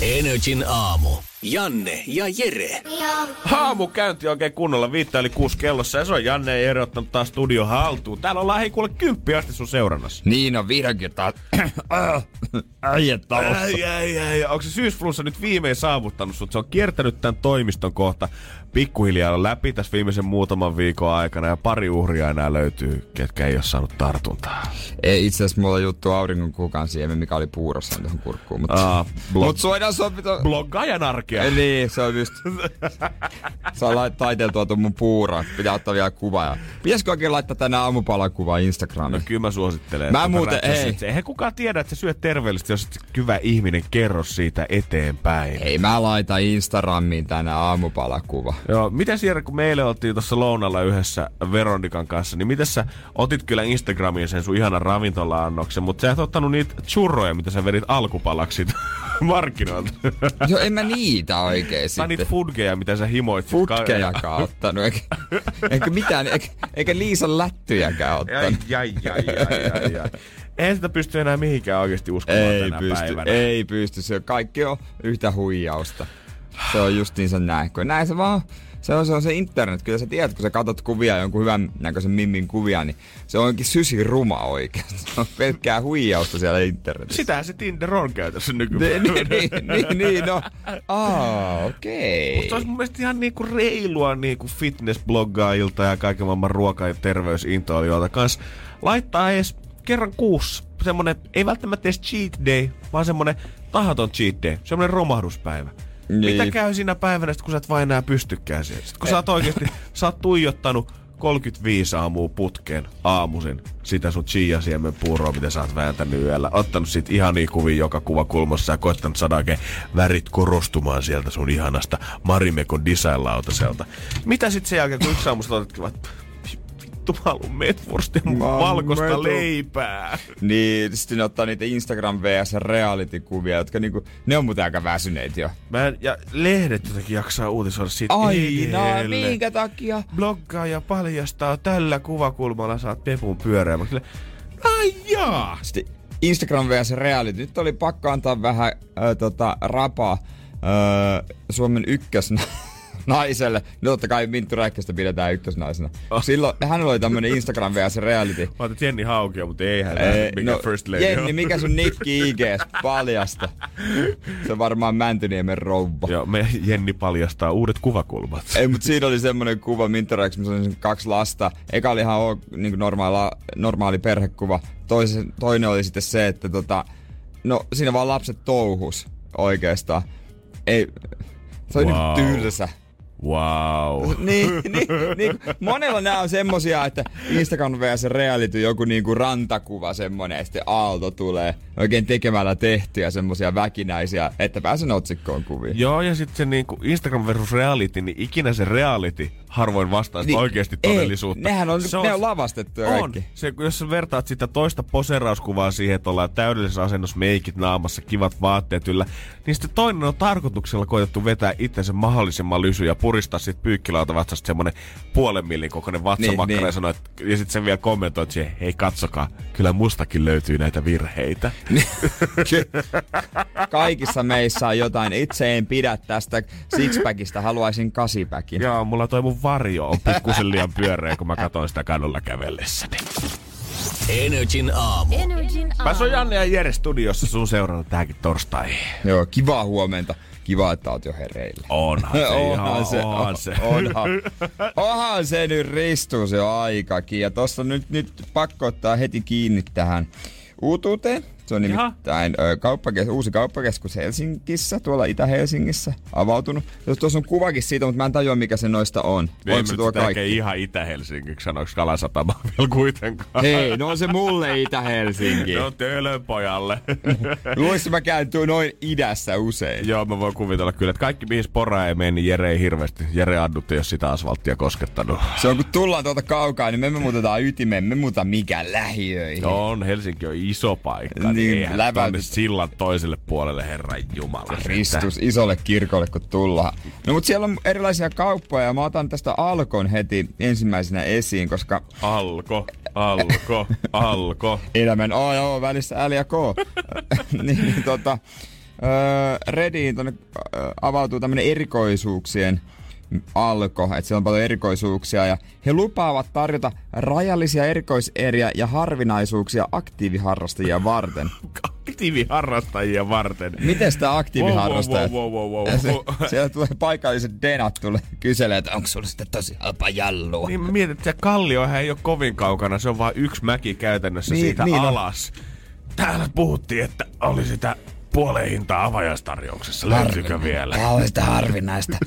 Energin aamu. Janne ja Jere. Haamu käynti oikein kunnolla, viittä eli kuusi kellossa ja se on Janne ja Jere ottanut taas studio haltuun. Täällä ollaan hei kuule kymppi asti sun seurannassa. Niin on vihdoinkin taas äijät. Ai, ai, ai. Onko se syysflunssa nyt viimein saavuttanut sut? Se on kiertänyt tämän toimiston kohta pikkuhiljaa läpi tässä viimeisen muutaman viikon aikana ja pari uhria enää löytyy, ketkä ei ole saanut tartuntaa. Ei itse asiassa mulla on juttu auringon kukan siemen, mikä oli puurossa tuohon kurkkuun. Mutta Aa, blog- mut suodaan sopita... Bloggaajan arkea. Ei, niin, se on just... Saa taiteltua tuon mun puuraa. Pitää ottaa vielä kuva. Ja... Pitäisikö oikein laittaa tänä aamupalakuvaa Instagramiin? No kyllä mä suosittelen. Mä muuten- ei. se. Eihän kukaan tiedä, että sä syöt terveellisesti, jos hyvä ihminen kerro siitä eteenpäin. Ei mä laita Instagramiin tänä aamupalakuva. Joo, miten Sierra, kun meille oltiin tuossa lounalla yhdessä Veronikan kanssa, niin miten sä otit kyllä Instagramiin sen sun ihanan ravintola-annoksen, mutta sä et ottanut niitä churroja, mitä sä vedit alkupalaksi markkinoilta. Joo, en mä niitä oikein Tai sitten. niitä fudgeja, mitä sä himoit. sit ka- Futkejakaan ottanut, eikä, eikä mitään, eikä, eikä Liisan lättyjäkään ottanut. ai, ai, ai, ai, ai. Eihän sitä pysty enää mihinkään oikeasti uskomaan Ei tänä pysty, päivänä. ei pysty. Se kaikki on yhtä huijausta. Se on justiinsa näin. Kun näin se vaan, se on, se on se internet. Kyllä sä tiedät, kun sä katsot kuvia, jonkun hyvän näköisen mimmin kuvia, niin se onkin sysi ruma oikeasti. Se on pelkkää huijausta siellä internetissä. Sitähän se Tinder on käytössä niin, nykypäivänä. niin, niin, niin, niin, no. Aa, okei. Mutta olisi mun mielestä ihan niinku reilua niinku fitnessbloggaajilta ja kaiken maailman ruoka- ja terveysintoilijoilta kans laittaa edes kerran kuussa semmonen, ei välttämättä edes cheat day, vaan semmonen tahaton cheat day, semmonen romahduspäivä. Niin. Mitä käy siinä päivänä, sit kun sä et vaan enää pystykään siihen? Sit kun sä oot oikeesti, sä oot tuijottanut 35 aamua putkeen aamuisin sitä sun chia siemen puuroa, mitä sä oot vääntänyt yöllä. Ottanut sit ihania kuvia joka kuvakulmassa ja koittanut saada oikein värit korostumaan sieltä sun ihanasta Marimekon design-lautaselta. Mitä sit sen jälkeen, kun yksi aamu sä vittu mä haluun metwurstia Mä haluun valkoista metwurst- leipää. Niin, sitten ne ottaa niitä Instagram vs reality-kuvia, jotka niinku, ne on muuten aika väsyneitä jo. Mä en, ja lehdet jotenkin jaksaa uutisoida siitä Aina, edelle. minkä takia? Bloggaaja paljastaa tällä kuvakulmalla saat pepun pyöreä. Ai jaa! Sitten Instagram vs reality. Nyt oli pakko antaa vähän äh, tota, rapaa äh, Suomen ykkösnä naiselle. No totta kai Minttu Räikköstä pidetään ykkösnaisena. Oh. Silloin hän oli tämmönen Instagram vs reality. Mä otin Jenni Haukia, mutta ei hän Ee, mikä first lady Jenni, on. mikä sun nikki IGs? Paljasta. Se on varmaan Mäntyniemen rouva. Joo, me Jenni paljastaa uudet kuvakulmat. Ei, mutta siinä oli semmoinen kuva Mintorex, missä oli kaksi lasta. Eka oli ihan niin normaali, normaali perhekuva. Toisen, toinen oli sitten se, että tota, no siinä vaan lapset touhus oikeastaan. Ei, se oli Wow. wow. tylsä. Wow. Niin, niin, niin, monella nämä on semmosia, että Instagram vs reality joku niinku rantakuva semmonen, ja sitten aalto tulee oikein tekemällä tehtyjä semmosia väkinäisiä, että pääsen otsikkoon kuviin. Joo, ja sitten se niinku Instagram versus reality, niin ikinä se reality harvoin vastaa niin, Niin, oikeasti ei, todellisuutta. nehän on- Se ne on lavastettuja on. kaikki. Se, jos sä vertaat sitä toista poserauskuvaa siihen, että ollaan täydellisessä asennossa, meikit naamassa, kivat vaatteet yllä, niin sitten toinen on tarkoituksella koetettu vetää itsensä mahdollisimman lysy ja puristaa sit pyykkilauta vastasta semmonen puolen millin kokoinen vatsamakkara Niin, ja niin. sanoo, että, ja sitten sen vielä kommentoit siihen, hei katsokaa, kyllä mustakin löytyy näitä virheitä. Kaikissa meissä on jotain. Itse en pidä tästä sixpackista, haluaisin kasipäkin. Joo, mulla toi mun varjo on pikkusen liian pyöreä, kun mä katsoin sitä kadulla kävellessäni. Energin aamu. Mä on Janne ja Jere studiossa sun seurannut tähänkin torstaihin. Joo, kivaa huomenta. Kiva, että oot jo hereillä. Onhan se, onhan ihan, se, onhan se. Onhan, onhan se nyt ristus jo aikakin. Ja tossa nyt, nyt pakko ottaa heti kiinni tähän uutuuteen. Se on nimittäin ö, kauppakes, uusi kauppakeskus Helsingissä, tuolla Itä-Helsingissä, avautunut. Jos tuossa on kuvakin siitä, mutta mä en tajua, mikä se noista on. Eikö Onko se tuo kaikki? ihan Itä-Helsingiksi, sanoiko Kalasatama vielä kuitenkaan? Hei, no on se mulle Itä-Helsinki. No tölöpojalle. Luissa mä käyn tuo noin idässä usein. Joo, mä voin kuvitella kyllä, että kaikki mihin spora ei mene, niin Jere ei hirveästi. Jere Addut ei ole sitä asfalttia koskettanut. Se on kun tullaan tuolta kaukaa, niin me, me muutetaan ytimeen, me muuta mikä lähiöihin. No on, Helsinki on iso paikka. Niin, Niin, läväytet- sillan toiselle puolelle, herran jumala. Kristus isolle kirkolle, kun tullaan. No mutta siellä on erilaisia kauppoja ja mä otan tästä Alkon heti ensimmäisenä esiin, koska Alko, alko, alko. elämän A ja O välissä L ja K. niin, niin tota, öö, Rediin tonne öö, avautuu tämmönen erikoisuuksien alko, että siellä on paljon erikoisuuksia ja he lupaavat tarjota rajallisia erikoiseriä ja harvinaisuuksia aktiiviharrastajia varten. Aktiiviharrastajia varten. Miten sitä aktiiviharrastajat? Wow, wow, wow, wow, Ja se, wow. siellä tulee paikalliset denat tulee kyselee, että onko sulla sitten tosi halpa jallua. Niin mä mietin, että se kalliohan ei ole kovin kaukana, se on vain yksi mäki käytännössä Niin, siitä niin on. alas. Täällä puhuttiin, että oli sitä puoleen hintaa avajaistarjouksessa. Löytyykö vielä? Sitä harvinaista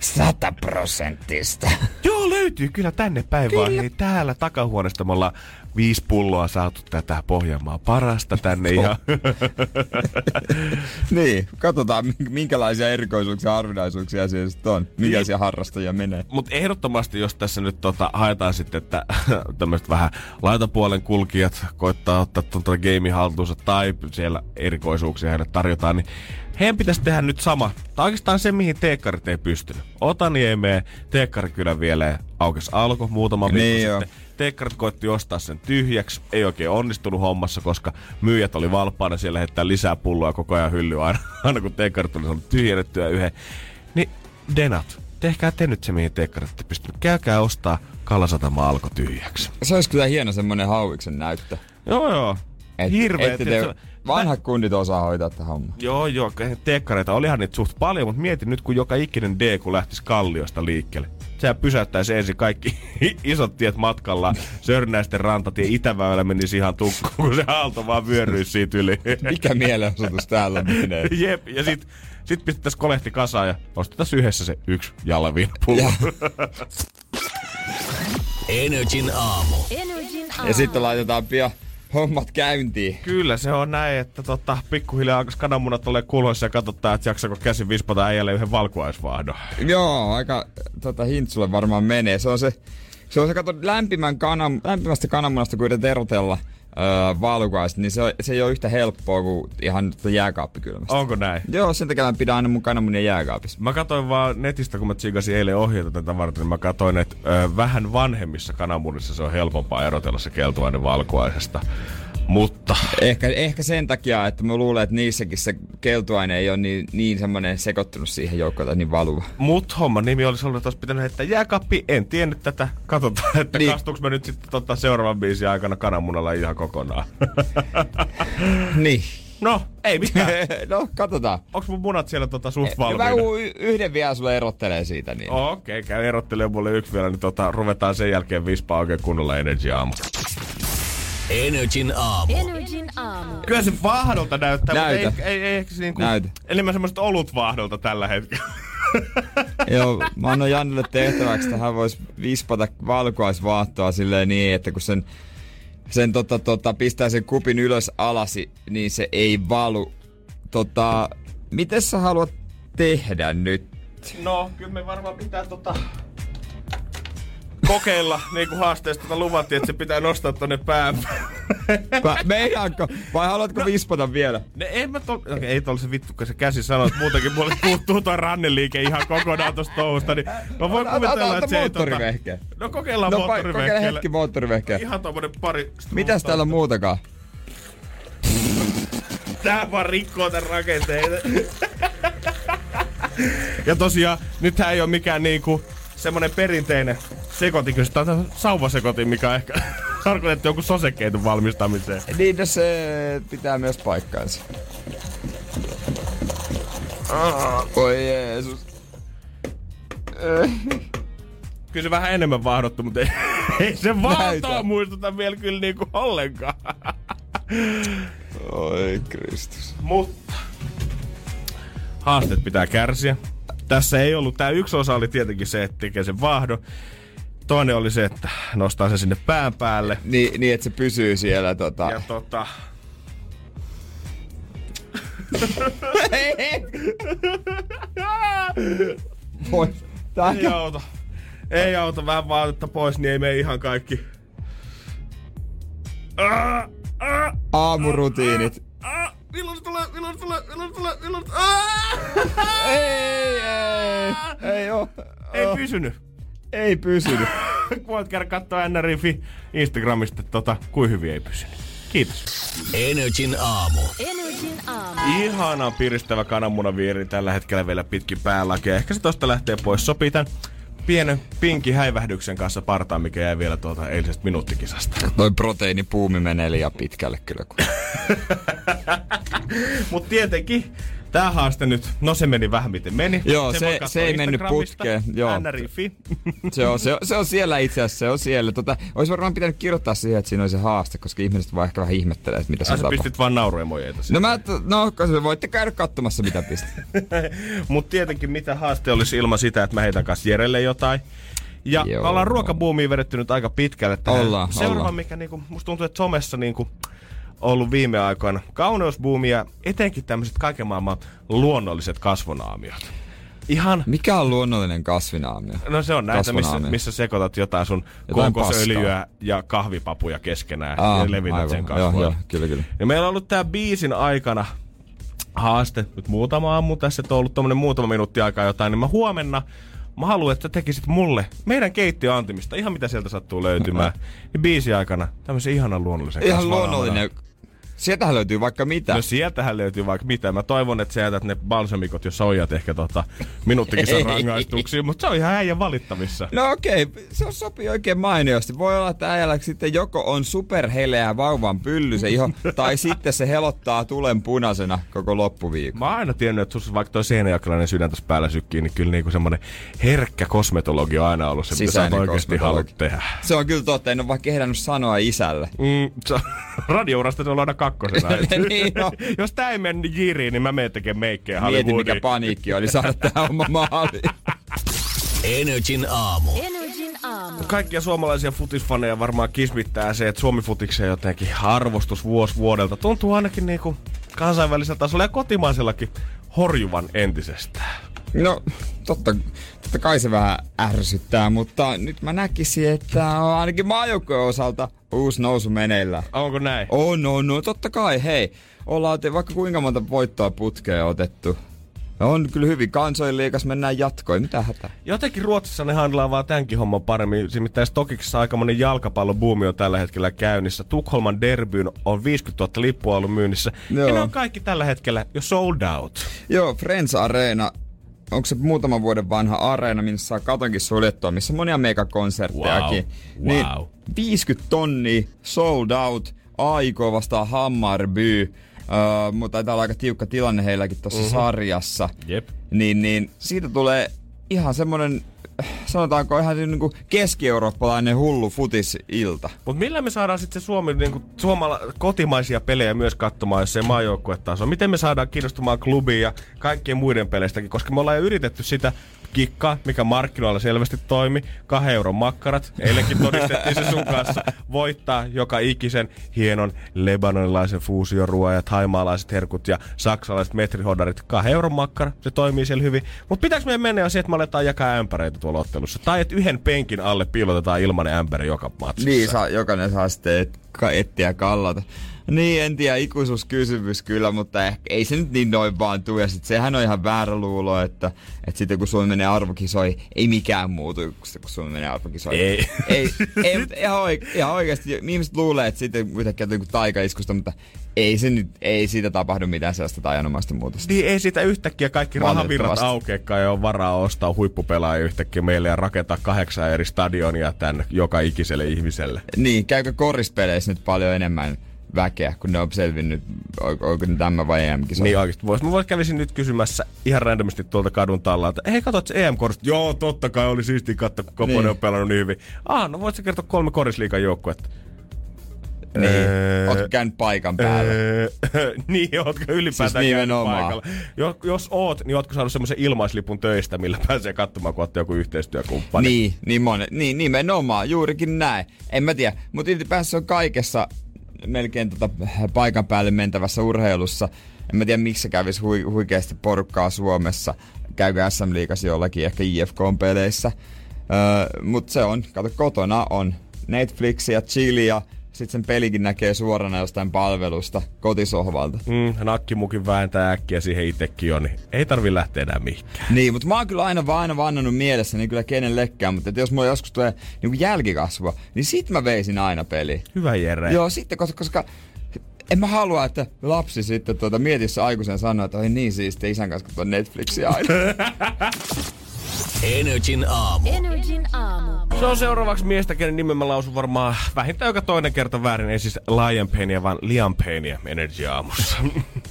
sataprosenttista. Joo, löytyy kyllä tänne päin vaan. Hei, täällä takahuoneesta me ollaan viisi pulloa saatu tätä Pohjanmaa parasta tänne. Ja... niin, katsotaan mi- minkälaisia erikoisuuksia ja harvinaisuuksia siellä sitten on. Minkälaisia harrastajia menee. Mutta ehdottomasti, jos tässä nyt tota, haetaan sitten, että tämmöiset vähän laitapuolen kulkijat koittaa ottaa tuota game haltuunsa tai siellä erikoisuuksia heille tarjotaan, niin heidän pitäisi tehdä nyt sama. Tai oikeastaan se, mihin teekkarit ei pystynyt. Otaniemeen teekkari kyllä vielä aukes alko muutama viikko Niin sitten. Teekkarit koitti ostaa sen tyhjäksi. Ei oikein onnistunut hommassa, koska myyjät oli valppaana siellä heittää lisää pulloa koko ajan hyllyä aina, aina kun teekkarit oli saanut tyhjennettyä yhden. Niin Denat, tehkää te nyt se, mihin teekkarit ette pystynyt. Käykää ostaa Kalasatama alko tyhjäksi. Se olisi kyllä hieno semmonen hauiksen näyttö. Joo, joo. Et, Hirveet. ette te, vanhat kundit osaa hoitaa tätä hommaa. Joo, joo, teekkareita olihan niitä suht paljon, mutta mietin nyt, kun joka ikinen D, kun lähtisi kalliosta liikkeelle. Sehän pysäyttäisi ensin kaikki isot tiet matkalla. Sörnäisten rantatie Itäväylä menisi ihan tukkuun, kun se aalto vaan vyöryisi siitä yli. Mikä mielenosoitus täällä menee? Jep, ja sit, sit pistettäisiin kolehti kasaan ja ostettaisiin yhdessä se yksi jalaviinapullo. Energin aamu. Energin aamu. Ja sitten laitetaan pian hommat käyntiin. Kyllä se on näin, että tota, pikkuhiljaa alkaisi kananmunat ole kuloissa ja katsotaan, että jaksako käsin vispata äijälle yhden valkuaisvaahdon. Joo, aika tota, hintsulle varmaan menee. Se on se, se, on se kato, lämpimän kanan, lämpimästä kananmunasta, kun yrität erotella öö, niin se, on- se ei ole yhtä helppoa kuin ihan tota jääkaappikylmästä. Onko näin? Joo, sen takia mä pidän aina mun kananmunia jääkaapissa. Mä katsoin vaan netistä, kun mä tsiikasin eilen ohjeita tätä varten, niin mä katsoin, että ö, vähän vanhemmissa kananmunissa se on helpompaa erotella se keltuainen valkuaisesta. Mutta Ehkä, ehkä sen takia, että mä luulen, että niissäkin se keltuaine ei ole niin, niin semmoinen sekoittunut siihen joukkoon tai niin valuva. mut homman nimi olisi ollut, että olisi pitänyt heittää jääkappi. En tiennyt tätä. Katsotaan, että Niin. kastuuko mä nyt sitten tota seuraavan biisin aikana kananmunalla ihan kokonaan. niin. no, ei mitään. no, katsotaan. Onks mun munat siellä tota suht Mä valmiina? y- yhden vielä sulle erottelee siitä. Niin. Okei, okay, käy erottelemaan mulle yksi vielä, niin tota, ruvetaan sen jälkeen vispaa oikein kunnolla Energy aamu. Energin aamu. Energin aamu. Kyllä se vahdolta näyttää, Näytä. mutta ei, ei, ei, ehkä niinku, Näytä. enemmän semmoista olut vahdolta tällä hetkellä. Joo, mä annoin Jannelle tehtäväksi, että hän voisi vispata valkuaisvaahtoa silleen niin, että kun sen, sen tota, tota, pistää sen kupin ylös alasi, niin se ei valu. Tota, miten sä haluat tehdä nyt? No, kyllä me varmaan pitää tota kokeilla, niin kuin haasteesta tota luvattiin, että se pitää nostaa tonne pään. Vai, meinaanko? Vai haluatko vispata vielä? Ne, en mä tol... okay, ei tol se vittu, kun se käsi sanoo, että muutenkin mulle puuttuu toi ranneliike ihan kokonaan tosta touhusta, niin mä voin kuvitella, että se ei tota... No kokeillaan No moottorivehkeellä. hetki moottorivehkeä. Ihan tommonen pari... Mitäs täällä on muutakaan? Tää vaan rikkoo tän rakenteen. ja tosiaan, nythän ei oo mikään niinku semmonen perinteinen sekoitin, tää on sauvasekotin, mikä on ehkä tarkoitettu jonkun sosekeitun valmistamiseen. Niin, no se pitää myös paikkaansa. Oi Jeesus. Kyllä se vähän enemmän vaahdottu, mutta ei, ei se vaataa muistuta vielä kyllä niinku ollenkaan. Oi Kristus. Mutta haasteet pitää kärsiä. Tässä ei ollut, tämä yksi osa oli tietenkin se, että tekee sen vahdon. Toinen oli se, että nostaa sen sinne pään päälle. Niin, niin että se pysyy siellä tota... Ja tota... Voi. Tää Ei auta. Ei auta vähän vaatetta pois, niin ei mene ihan kaikki. Ah, ah, aamurutiinit. Milloin se tulee, milloin se tulee, milloin se tulee, milloin se ah! Ei, ei, ei oo. Ei oo. pysynyt. Ei pysynyt. Voit käydä katsoa NRIFI Instagramista, että tota, kuin hyvin ei pysynyt. Kiitos. Energin aamu. Energin aamu. Ihana piristävä kananmunaviiri tällä hetkellä vielä pitkin päälläkin. Ja Ehkä se tosta lähtee pois. Sopii tän pienen pinki häivähdyksen kanssa partaan, mikä jäi vielä tuolta eilisestä minuuttikisasta. Toi proteiinipuumi menee liian pitkälle kyllä. Mutta tietenkin Tää haaste nyt, no se meni vähän miten meni. Joo, se- katsoa se ei mennyt putkeen, joo. NRIFI. Se on, se, on, se on siellä itse asiassa, se on siellä. Tota, olisi varmaan pitänyt kirjoittaa siihen, että siinä oli se haaste, koska ihmiset vaan ehkä vähän ihmettelee, että mitä sä tapahtuu. pistit vaan nauruemojeita No mä, no koska voitte käydä katsomassa mitä pistit. Mutta tietenkin mitä haaste olisi ilman sitä, että mä heitän kanssa Jerelle jotain. Ja Joo. me ollaan ruokabuumiin vedetty nyt aika pitkälle. tähän. Ollaan, Seuraava, ollaan. mikä niinku, musta tuntuu, että somessa niinku, ollut viime aikoina kauneusbuumi ja etenkin tämmöiset kaiken maailman luonnolliset kasvonaamiot. Ihan Mikä on luonnollinen kasvinaamio? No se on näitä, missä, missä sekoitat jotain sun Jotain kokosöljyä ja kahvipapuja keskenään Aa, ja levität aivan. sen Joo, kasvoille. joo, kyllä, kyllä. Ja meillä on ollut tää biisin aikana haaste, nyt muutama aamu tässä, että on ollut tommonen muutama minuutti aikaa jotain, niin mä huomenna Mä haluan, että tekisit mulle meidän keittiöantimista, ihan mitä sieltä sattuu löytymään, niin biisi aikana tämmöisen ihanan luonnollisen Ihan luonnollinen. Sieltähän löytyy vaikka mitä. No sieltähän löytyy vaikka mitä. Mä toivon, että sä jätät ne balsamikot ja soijat ehkä tota, minuuttikisan Ei. rangaistuksiin, mutta se on ihan äijän valittavissa. No okei, se sopii oikein mainiosti. Voi olla, että äijällä sitten joko on superheleä vauvan pylly se iho, tai sitten se helottaa tulen punaisena koko loppuviikon. Mä oon aina tiennyt, että sus vaikka toi seinäjakalainen sydän tässä päällä sykkii, niin kyllä niinku semmonen herkkä kosmetologi on aina ollut se, mitä sä oikeasti haluat tehdä. Se on kyllä totta, en ole vaan kehdannut sanoa isälle. Mm, radiourasta se on aina kakkosena. Niin, no. Jos tää ei mene jiriin, niin mä menen tekemään meikkejä Mieti, mikä paniikki oli saada tämä oma maali. Energin aamu. Energin aamu. Kaikkia suomalaisia futisfaneja varmaan kismittää se, että Suomi-futikseen jotenkin arvostus vuosi vuodelta tuntuu ainakin niinku kansainvälisellä tasolla ja kotimaisellakin horjuvan entisestään. No, totta, totta kai se vähän ärsyttää, mutta nyt mä näkisin, että on ainakin maajoukkojen osalta uusi nousu meneillään. Onko näin? On, on, no totta kai, hei. Ollaan te, vaikka kuinka monta voittoa putkea otettu. On kyllä hyvin. Kansojen liikas mennään jatkoon. Mitä hätää? Jotenkin Ruotsissa ne handlaa vaan tämänkin homman paremmin. Nimittäin Stokiksessa aikamoinen jalkapallobuumi on tällä hetkellä käynnissä. Tukholman derbyyn on 50 000 lippua ollut myynnissä. Joo. Ja ne on kaikki tällä hetkellä jo sold out. Joo, Friends Arena. Onko se muutaman vuoden vanha areena, missä saa katonkin suljettua, missä on monia megakonserttejakin. Wow, Niin wow. 50 tonnia, sold out, AIK vastaa Hammarby. Öö, mutta taitaa olla aika tiukka tilanne heilläkin tuossa mm-hmm. sarjassa. Jep. Niin, niin siitä tulee ihan semmonen, sanotaanko ihan niin kuin keski-eurooppalainen hullu futisilta. Mutta millä me saadaan sitten Suomi, niinku, suomala, kotimaisia pelejä myös katsomaan, jos se maajoukkuetaso? Miten me saadaan kiinnostumaan klubiin ja kaikkien muiden peleistäkin? Koska me ollaan jo yritetty sitä kikkaa, mikä markkinoilla selvästi toimi. Kahden euron makkarat. Eilenkin todistettiin se sun kanssa. Voittaa joka ikisen hienon lebanonilaisen fuusioruoan ja taimaalaiset herkut ja saksalaiset metrihodarit. Kahden euron makkara. Se toimii siellä hyvin. Mutta pitääkö meidän mennä siihen, että me aletaan jakaa ämpäreitä tuolla ottelussa? Tai että yhden penkin alle piilotetaan ilmanen ämpäri joka matsissa? Niin, saa, jokainen saa sitten etsiä kallata. Niin, en tiedä, ikuisuuskysymys kyllä, mutta ehkä, ei se nyt niin noin vaan tuu. Ja sit sehän on ihan väärä luulo, että, että sitten kun Suomi menee arvokisoi, ei mikään muutu, kun Suomi menee arvokisoi. Ei. ei, ei mutta ihan, oike, ihan oikeasti, ihmiset luulee, että sitten yhtäkkiä joku taikaiskusta, mutta ei, se nyt, ei siitä tapahdu mitään sellaista tajanomaista muutosta. Niin ei siitä yhtäkkiä kaikki rahavirrat aukeakaan ja on varaa ostaa huippupelaajia yhtäkkiä meille ja rakentaa kahdeksan eri stadionia tänne joka ikiselle ihmiselle. Niin, käykö korispeleissä nyt paljon enemmän väkeä, kun ne on selvinnyt, onko ne tämä vai em Niin oikeesti vois. Mä vois kävisin nyt kysymässä ihan randomisti tuolta kadun tallalta. Hei, katsot se EM-korista? Joo, totta kai oli siistiä katsoa, kun Koponen Niin. on pelannut niin hyvin. Ah, no voit sä kertoa kolme korisliikan joukkuetta? Niin. Öö, Ootko käynyt paikan päällä? Öö, niin, ootko ylipäätään Siis käynyt nimenomaan. paikalla? Jos, jos oot, niin ootko saanut semmoisen ilmaislipun töistä, millä pääsee katsomaan, kun joku yhteistyökumppani? Niin, niin, monet, niin, nimenomaan, juurikin näin. En mä tiedä, mutta ylipäänsä se on kaikessa melkein tota paikan päälle mentävässä urheilussa. En mä tiedä, miksi se kävisi hui, huikeasti porukkaa Suomessa. Käykö SM Liigassa jollakin ehkä IFK-peleissä. Öö, mutta se on, kato, kotona on Netflixiä, chillia, sitten sen pelikin näkee suorana jostain palvelusta kotisohvalta. Mm, nakkimukin vääntää äkkiä siihen itsekin on, niin ei tarvi lähteä enää mihinkään. Niin, mutta mä oon kyllä aina, vaan aina vannannut mielessä, niin kyllä kenellekään, mutta että jos mulla joskus tulee niin jälkikasvua, niin sit mä veisin aina peli. Hyvä Jere. Joo, sitten koska, koska en mä halua, että lapsi sitten tuota, mietissä aikuisen sanoo, että oi niin siistiä isän kanssa katsoa Netflixiä aina. Energin aamu. Energin aamu. Se on seuraavaksi miestä, kenen nimen mä lausun varmaan vähintään joka toinen kerta väärin. Ei siis Lion Painia, vaan Liam Painia Energy aamussa.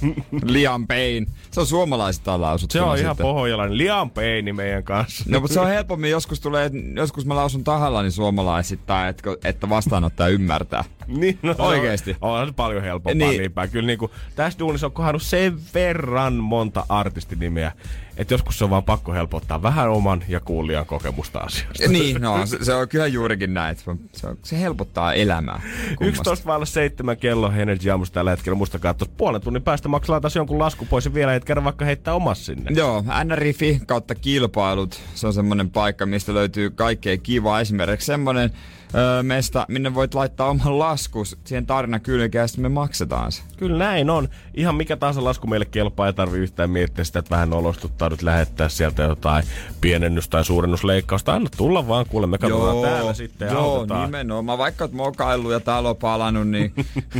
Liam Payne. Se on suomalaisista lausut. Se on ihan pohjalainen. Liam Paini meidän kanssa. No, mutta se on helpommin. Joskus tulee, joskus mä lausun tahallani suomalaisittain, että, että vastaanottaja ymmärtää. Niin, no, Oikeesti. On, on paljon helpompaa Niin. niin. niin päin. Kyllä niin kuin, tässä duunissa on kohdannut sen verran monta artistinimeä, että joskus se on vaan pakko helpottaa vähän oman ja kuulijan kokemusta asiasta. niin, no, se, se, on kyllä juurikin näin. Se, on, se, helpottaa elämää. kummasti. 11 vailla 7 kello Energy aamusta tällä hetkellä. Muistakaa, että puolen tunnin päästä maksaa taas jonkun lasku pois ja vielä et kerran vaikka heittää omas sinne. Joo, NRIFI kautta kilpailut. Se on semmonen paikka, mistä löytyy kaikkea kivaa. Esimerkiksi semmonen öö, mesta, minne voit laittaa oman laskus siihen tarina kylkeen ja sitten me maksetaan se. Kyllä näin on. Ihan mikä tahansa lasku meille kelpaa, ei tarvi yhtään miettiä sitä, että vähän olostuttaudut lähettää sieltä jotain pienennys- tai suurennusleikkausta. Anna tulla vaan, kuule, me katsotaan täällä sitten ja joo autetaan. nimenomaan. Vaikka oot mokaillut ja talo palannut, niin...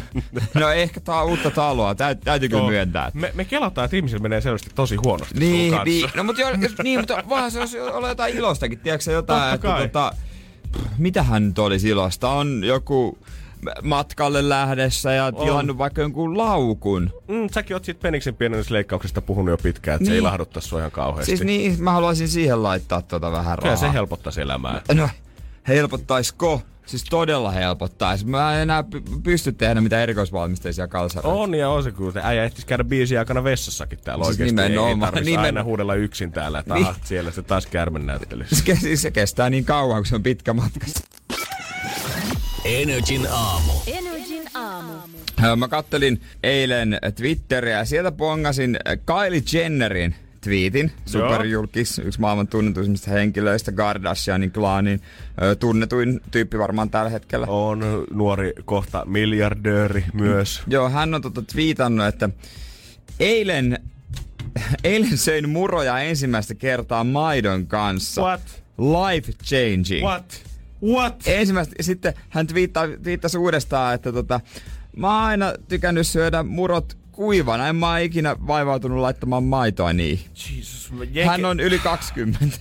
no ehkä tää on uutta taloa, Täyt, täytyy kyllä Joo. myöntää. Me, me kelataan, että ihmisillä menee selvästi tosi huonosti Niin, niin, no mutta, jo, niin, mutta voihan se jos olla jotain ilostakin, tiedätkö jotain, Totta että kai. tota, mitähän nyt olisi ilosta? On joku matkalle lähdessä ja tilannut vaikka jonkun laukun. Mm, säkin oot siitä peniksen pienennysleikkauksesta puhunut jo pitkään, että niin. se ei Niin. lahduttaa sua ihan kauheasti. Siis niin, mä haluaisin siihen laittaa tota vähän Kyllä rahaa. se helpottaisi elämää. No, helpottaisko? Siis todella helpottaisi. Mä en enää py- pysty tehdä mitään erikoisvalmisteisia kalsareita. On ja on se kyllä. Äijä ehtis käydä biisin aikana vessassakin täällä Siis oikeesti. Ei nimenomaan. tarvitsisi Nimen- aina huudella yksin täällä, että Niin. aha, siellä se taas kärmen näyttelisi. Se, siis se kestää niin kauan, kun se on pitkä matka. Energin aamu. Energin aamu. Mä kattelin eilen Twitteriä ja sieltä pongasin Kylie Jennerin twiitin. Superjulkis, yksi maailman tunnetuimmista henkilöistä, Kardashianin klaanin tunnetuin tyyppi varmaan tällä hetkellä. On nuori kohta miljardööri myös. Joo, hän on tota twiitannut, että eilen, eilen söin muroja ensimmäistä kertaa maidon kanssa. What? Life changing. What? What? Ensimmäistä, sitten hän twiittasi uudestaan, että tota, mä oon aina tykännyt syödä murot kuivana. En mä oon ikinä vaivautunut laittamaan maitoa niihin. Jesus, Hän on yli 20.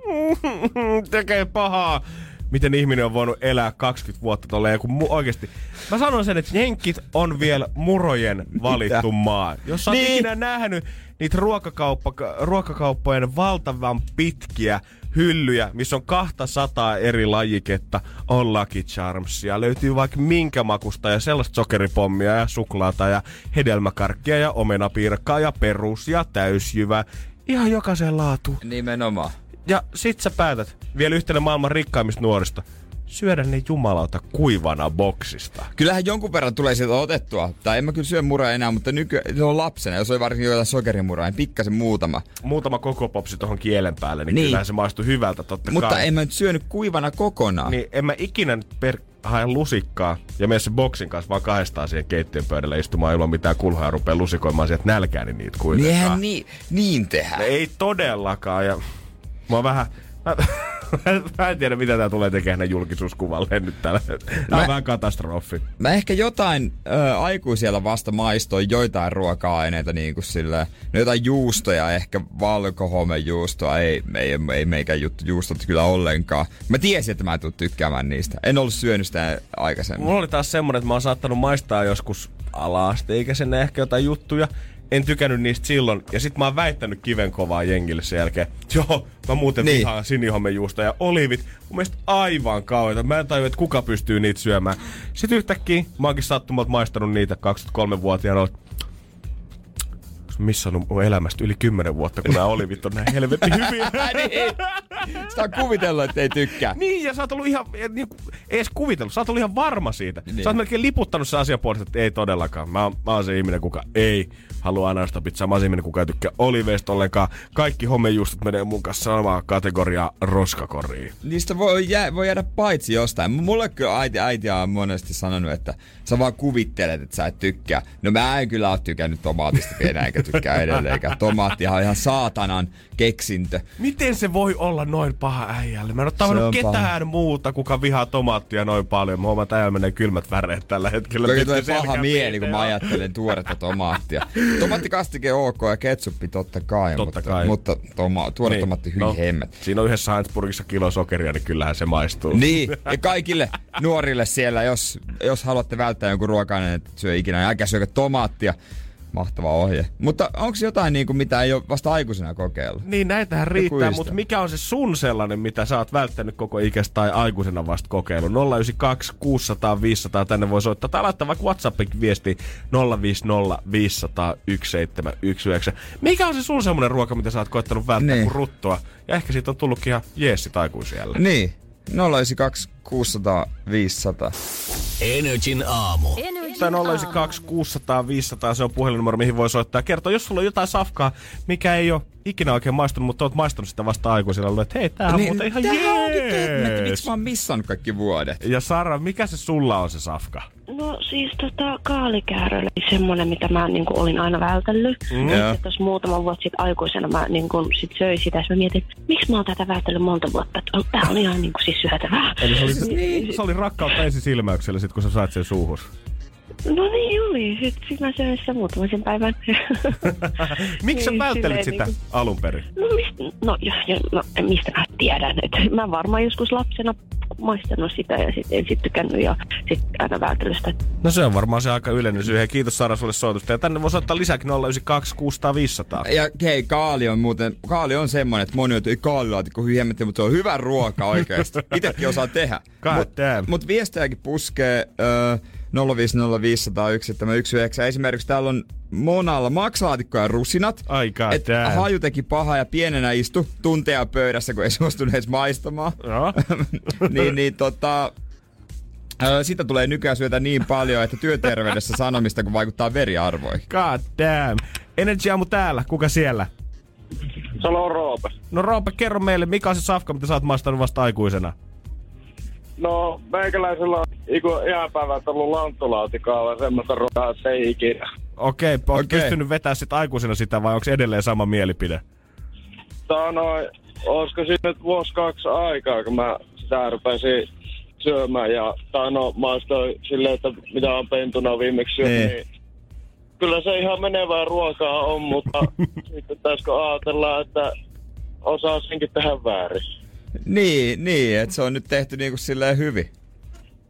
tekee pahaa. Miten ihminen on voinut elää 20 vuotta tolleen, kun mu- oikeesti. Mä sanon sen, että jenkit on vielä murojen valittu maa. Jos sä oot Niin. ikinä nähnyt niitä ruokakauppa, ruokakauppojen valtavan pitkiä hyllyjä, missä on 200 eri lajiketta, on Lucky Charmsia, löytyy vaikka minkä makusta ja sellaista sokeripommia ja suklaata ja hedelmäkarkkia ja omenapiirakkaa ja perus ja täysjyvä. Ihan jokaisen laatu. Nimenomaan. Ja sit sä päätät vielä yhtenä maailman rikkaimmista nuorista syödä ne jumalauta kuivana boksista. Kyllähän jonkun verran tulee sieltä otettua. Tai en mä kyllä syö muraa enää, mutta nykyään se on lapsena. Jos oli varsinkin jotain sokerimuraa, niin pikkasen muutama. Muutama koko popsi tuohon kielen päälle, niin, Niin. kyllähän se maistuu hyvältä totta Mutta kai. en mä nyt syönyt kuivana kokonaan. Niin en mä ikinä nyt per hae lusikkaa ja mene sen boksin kanssa vaan kahdestaan siihen keittiön pöydälle istumaan ilman mitään kulhaa ja rupea lusikoimaan sieltä nälkääni niitä kuitenkaan. niin, niin tehdä. No Ei todellakaan ja mä oon vähän... Mä, mä en tiedä, mitä tää tulee tekemään hänen julkisuuskuvalle nyt täällä. Tää on Mä- vähän katastrofi. Mä ehkä jotain ö, aikuisiellä vasta maistoin joitain ruoka-aineita, niin kuin sillä, no jotain juustoja, ehkä valkohomejuustoa, ei, ei, ei meikään juttu juustot kyllä ollenkaan. Mä tiesin, että mä en tuu tykkäämään niistä. En ollut syönyt sitä aikaisemmin. Mulla oli taas semmonen, että mä oon saattanut maistaa joskus ala-asteikäisenä ehkä jotain juttuja. En tykännyt niistä silloin. Ja sit mä oon väittänyt kivenkovaa jengille sen jälkeen. Joo, mä muuten niin. vihaan sinihomejuusta ja olivit. Mun mielestä aivan kauheita. Mä en tajua, että kuka pystyy niitä syömään. Sitten yhtäkkiä mä oonkin sattumalta maistanut niitä 23-vuotiaana. Missannut mun elämästä yli 10 vuotta, kun nämä olivit on näin helvetin hyviä. niin. Sitä on kuvitellut, että ei tykkää. Niin, ja sä oot ollut ihan, niin, edes kuvitellut, sä oot ollut ihan varma siitä. Niin. Sä oot melkein liputtanut sen asian puolesta, että ei todellakaan. Mä, oon- mä oon se ihminen, kuka ei halua ananasta pizzaa. Mä oon se ihminen, kuka ei tykkää oliveista ollenkaan. Kaikki homejustot menee mun kanssa samaan kategoriaan roskakoriin. Niistä voi, jää, voi jäädä paitsi jostain. Mulle kyllä äiti, äiti on monesti sanonut, että sä vaan kuvittelet, että sä et tykkää. No mä en kyllä oo tykännyt tomaatista pienä, eikä tykkää edelleenkään. Tomaattihan on ihan saatanan keksintö. Miten se voi olla noin paha äijälle? Mä en oo tavannut ketään muuta, kuka vihaa tomaattia noin paljon. Mä huomaan, että äijällä menee kylmät väreet tällä hetkellä. Kyllä tulee Pitkin paha mieli, kun mä ajattelen tuoretta tomaattia. Tomaattikastike ok ja ketsuppi totta kai, Totta mutta, kai. mutta toma, tuore niin. tomaatti hyi no. hemmet. Siinä on yhdessä Heinzburgissa kilo sokeria, niin kyllähän se maistuu. Niin, ja kaikille nuorille siellä, jos, jos haluatte välttää jonkun ruokainen, että syö ikinä, niin älkää syökö tomaattia. Mahtava ohje. Mutta onko jotain, niin kuin, mitä ei ole vasta aikuisena kokeillut? Niin, näitähän riittää, mutta mikä on se sun sellainen, mitä sä oot välttänyt koko ikästä tai aikuisena vasta kokeillut? 092 600 500, tänne voi soittaa. Tai laittaa vaikka WhatsAppin viesti 050 500 1719. Mikä on se sun semmonen ruoka, mitä sä oot koettanut välttää Niin. kuin ruttoa? Ja ehkä siitä on tullutkin ihan jeessit aikuisiellä. Niin, 092 600 500. Energin aamu. Tai 092 600 500, se on puhelinnumero, mihin voi soittaa. ja Kertoa, jos sulla on jotain safkaa, mikä ei ole ikinä oikein maistunut, mutta oot maistanut sitä vasta aikuisella. Ollut, että hei, tää on muuten ihan Niin, tämähän jees. miksi mä oon missannut kaikki vuodet? Ja Sara, mikä se sulla on se safka? No siis tota kaalikäärö oli semmoinen, mitä mä niin kuin, olin aina vältellyt. Mm. Ja tuossa muutama vuotta sitten aikuisena mä niin kuin, sit söin sitä. Ja mä mietin, että miksi mä oon tätä vältellyt monta vuotta. Että on- tää on ihan niin kuin, siis syötävää. Eli se oli, niin. se oli rakkautta ensisilmäyksellä sit, kun sä sait sen suuhus. No niin oli. Sitten sit mä söin sitä muutaman sen päivän. Miksi sä Niin, välttelit silleen sitä niinku- alun perin? No, mist, no, jo, jo, no mistä mä tiedän. Et mä varmaan joskus lapsena maistanut sitä ja sitten en sit tykännyt ja sitten aina vältellyt sitä. No se on varmaan se aika yleinen syy. Hei, kiitos Sara sulle soitusta. Ja tänne voi soittaa lisäkin 092 600 500. Ja hei, kaali on muuten, kaali on semmonen, että moni on, että ei kaalilaatikko hyhjemmettä, mutta se on hyvä ruoka oikeesti. Itekin osaa tehdä. God Mut, damn. mut viestejäkin puskee öö, 050501719. Esimerkiksi täällä on Monalla maksalaatikko ja rusinat. Ai god Et damn. haju teki paha ja pienenä istu tunteja pöydässä, kun ei suostunut edes maistamaan. Joo. niin, niin tota, sitä tulee nykyään syötä niin paljon, että työterveydessä sanomista, kun vaikuttaa veriarvoihin. God damn. Energy Aamu täällä. Kuka siellä? Se on Roope. No Roope, kerro meille, mikä on se safka, mitä sä oot maistanut vasta aikuisena? No, meikäläisellä on iku ihan päivät ollut lanttulaatikolla semmoista ruokaa, että ei ikinä. Okei, okay, Okei. pystynyt vetää sit aikuisena sitä vai onko edelleen sama mielipide? Tää on noin, olisiko siinä nyt vuosi kaksi aikaa, kun mä sitä rupesin syömään ja tai no maistoin silleen, että mitä on pentuna viimeksi syönyt, Niin. niin. Kyllä se ihan menevää ruokaa on, mutta sitten pitäisikö ajatella, että osaa senkin tehdä väärin. Niin, niin, että se on nyt tehty niinku silleen hyvin.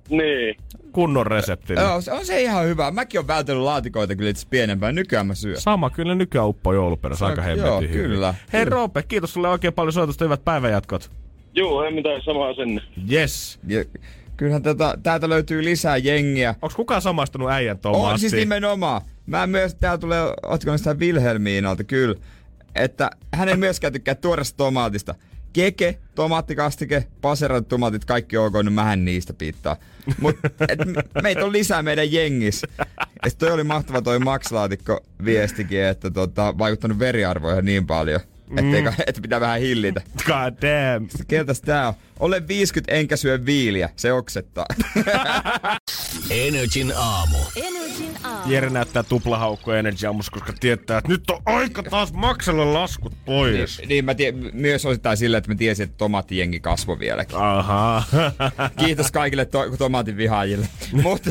Niin. Kunnon resepti. Joo, se on se ihan hyvä. Mäkin on vältellyt laatikoita kyllä itse pienempään. Nykyään mä syön. Sama kyllä nykyään uppo jouluperässä aika Joo, hemmetin hyvin. kyllä. Hei Kyllä. Roope, kiitos sulle oikein paljon soitusta, hyvät päivänjatkot. Juu, ei mitään samaa sinne. Yes. Ja kyllähän tätä, täältä löytyy lisää jengiä. Onko kukaan samastunut äijän On tomaattiin? siis nimenomaan. Mä myös, täällä tulee, ootko sitä Wilhelmiinalta, kyllä. Että hän ei myöskään tykkää tuoresta tomaatista. Keke, tomaattikastike, paserat tomaatit, kaikki ok, no mähän niistä pitää. Mut et, me- meitä on lisää meidän jengissä. Ja toi oli mahtava toi maksalaatikko viestikin, että tota, vaikuttanut veriarvoihin niin paljon. Ettei, mm. että pitää vähän hillitä. God damn. Keltäs tää on? Olen 50 enkä syö viiliä. Se oksettaa. Energin aamu. Energin aamu. Jere näyttää tuplahaukkoja Energy Aamussa, koska tietää, että nyt on aika taas maksella laskut pois. niin mä tie, myös osittain sillä, että mä tiesin, että tomaattijengi kasvoi vieläkin. Ahaa. Kiitos kaikille to- tomaatin vihaajille. Mutta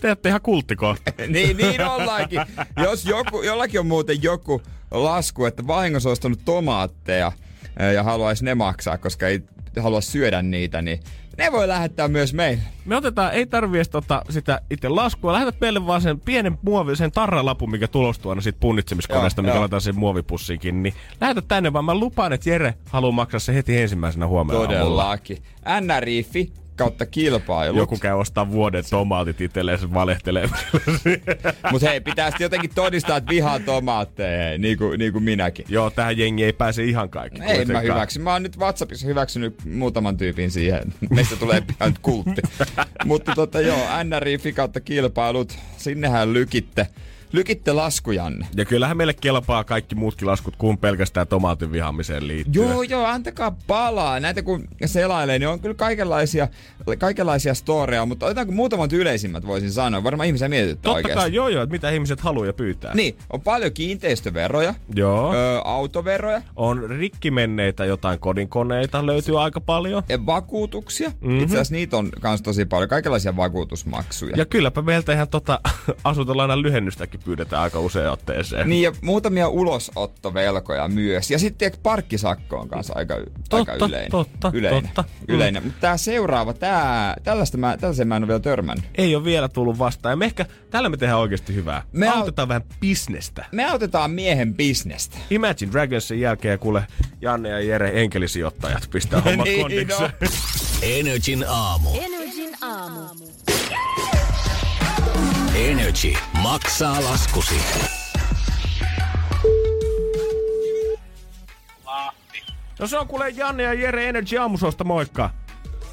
Te olette ihan kulttikohta. niin, niin ollaankin. Jos joku, jollakin on muuten joku lasku, että vahingossa ostanut tomaatteja eh, ja haluaisi ne maksaa, koska ei halua syödä niitä, niin ne voi lähettää myös meille. Me otetaan, ei tarvi edes tota, sitä itse laskua. Lähetät meille vaan sen pienen muovi, sen tarralapun, mikä tulostuu aina siitä punnitsemiskoneesta, Joo, mikä laitetaan sen muovipussiinkin. Niin lähetä tänne, vaan mä lupaan, että Jere haluaa maksaa se heti ensimmäisenä huomenna. Todellakin. NRIFI kautta kilpailu. Joku käy ostaa vuoden tomaatit itselleen, se valehtelee. Mutta hei, pitää sitten jotenkin todistaa, että vihaa tomaatteja, hei, niin kuin, niin kuin minäkin. Joo, tähän jengi ei pääse ihan kaikki. Ei mä hyväksy. Mä oon nyt WhatsAppissa hyväksynyt muutaman tyypin siihen. Meistä tulee pian kultti. Mutta tota joo, NRIFI kautta kilpailut. Sinnehän lykitte, lykitte laskujanne. Ja kyllähän meille kelpaa kaikki muutkin laskut kuin pelkästään tomaatin vihaamiseen liittyen. Joo, joo, antakaa palaa. Näitä kun selailee, niin on kyllä kaikenlaisia, kaikenlaisia storeja, mutta otetaanko muutamat yleisimmät voisin sanoa. Varmaan ihmisiä mietityttää Totta oikeasti. kai, joo joo, että mitä ihmiset haluaa ja pyytää. Niin, on paljon kiinteistöveroja, Joo. ö, autoveroja, On rikki menneitä jotain kodinkoneita, löytyy aika paljon. ja vakuutuksia. Mm-hmm. Itse asiassa niitä on myös tosi paljon, kaikenlaisia vakuutusmaksuja. Ja kylläpä meiltä ihan tota asuntolainan lyhennystäkin pyydetään aika usein otteeseen. Niin ja muutamia ulosottovelkoja myös. Ja sitten parkkisakko on kanssa aika, Totta, aika yleinen. totta, yleinen. totta. yleinen. Mutta tää seuraava, tää, tällaista mä, tällaisen mä en ole vielä törmännyt. Ei ole vielä tullut vastaan. Ja me ehkä, tällä me tehdään oikeasti hyvää. Me Me au- autetaan vähän bisnestä. Me autetaan miehen bisnestä. Imagine Dragonsin jälkeen kuule Janne ja Jere enkelisijoittajat pistää homma Niin, no. Energin aamu. Energin aamu. Energy maksaa laskusi. No se on kuule Janne ja Jere Energy aamusosta, moikka.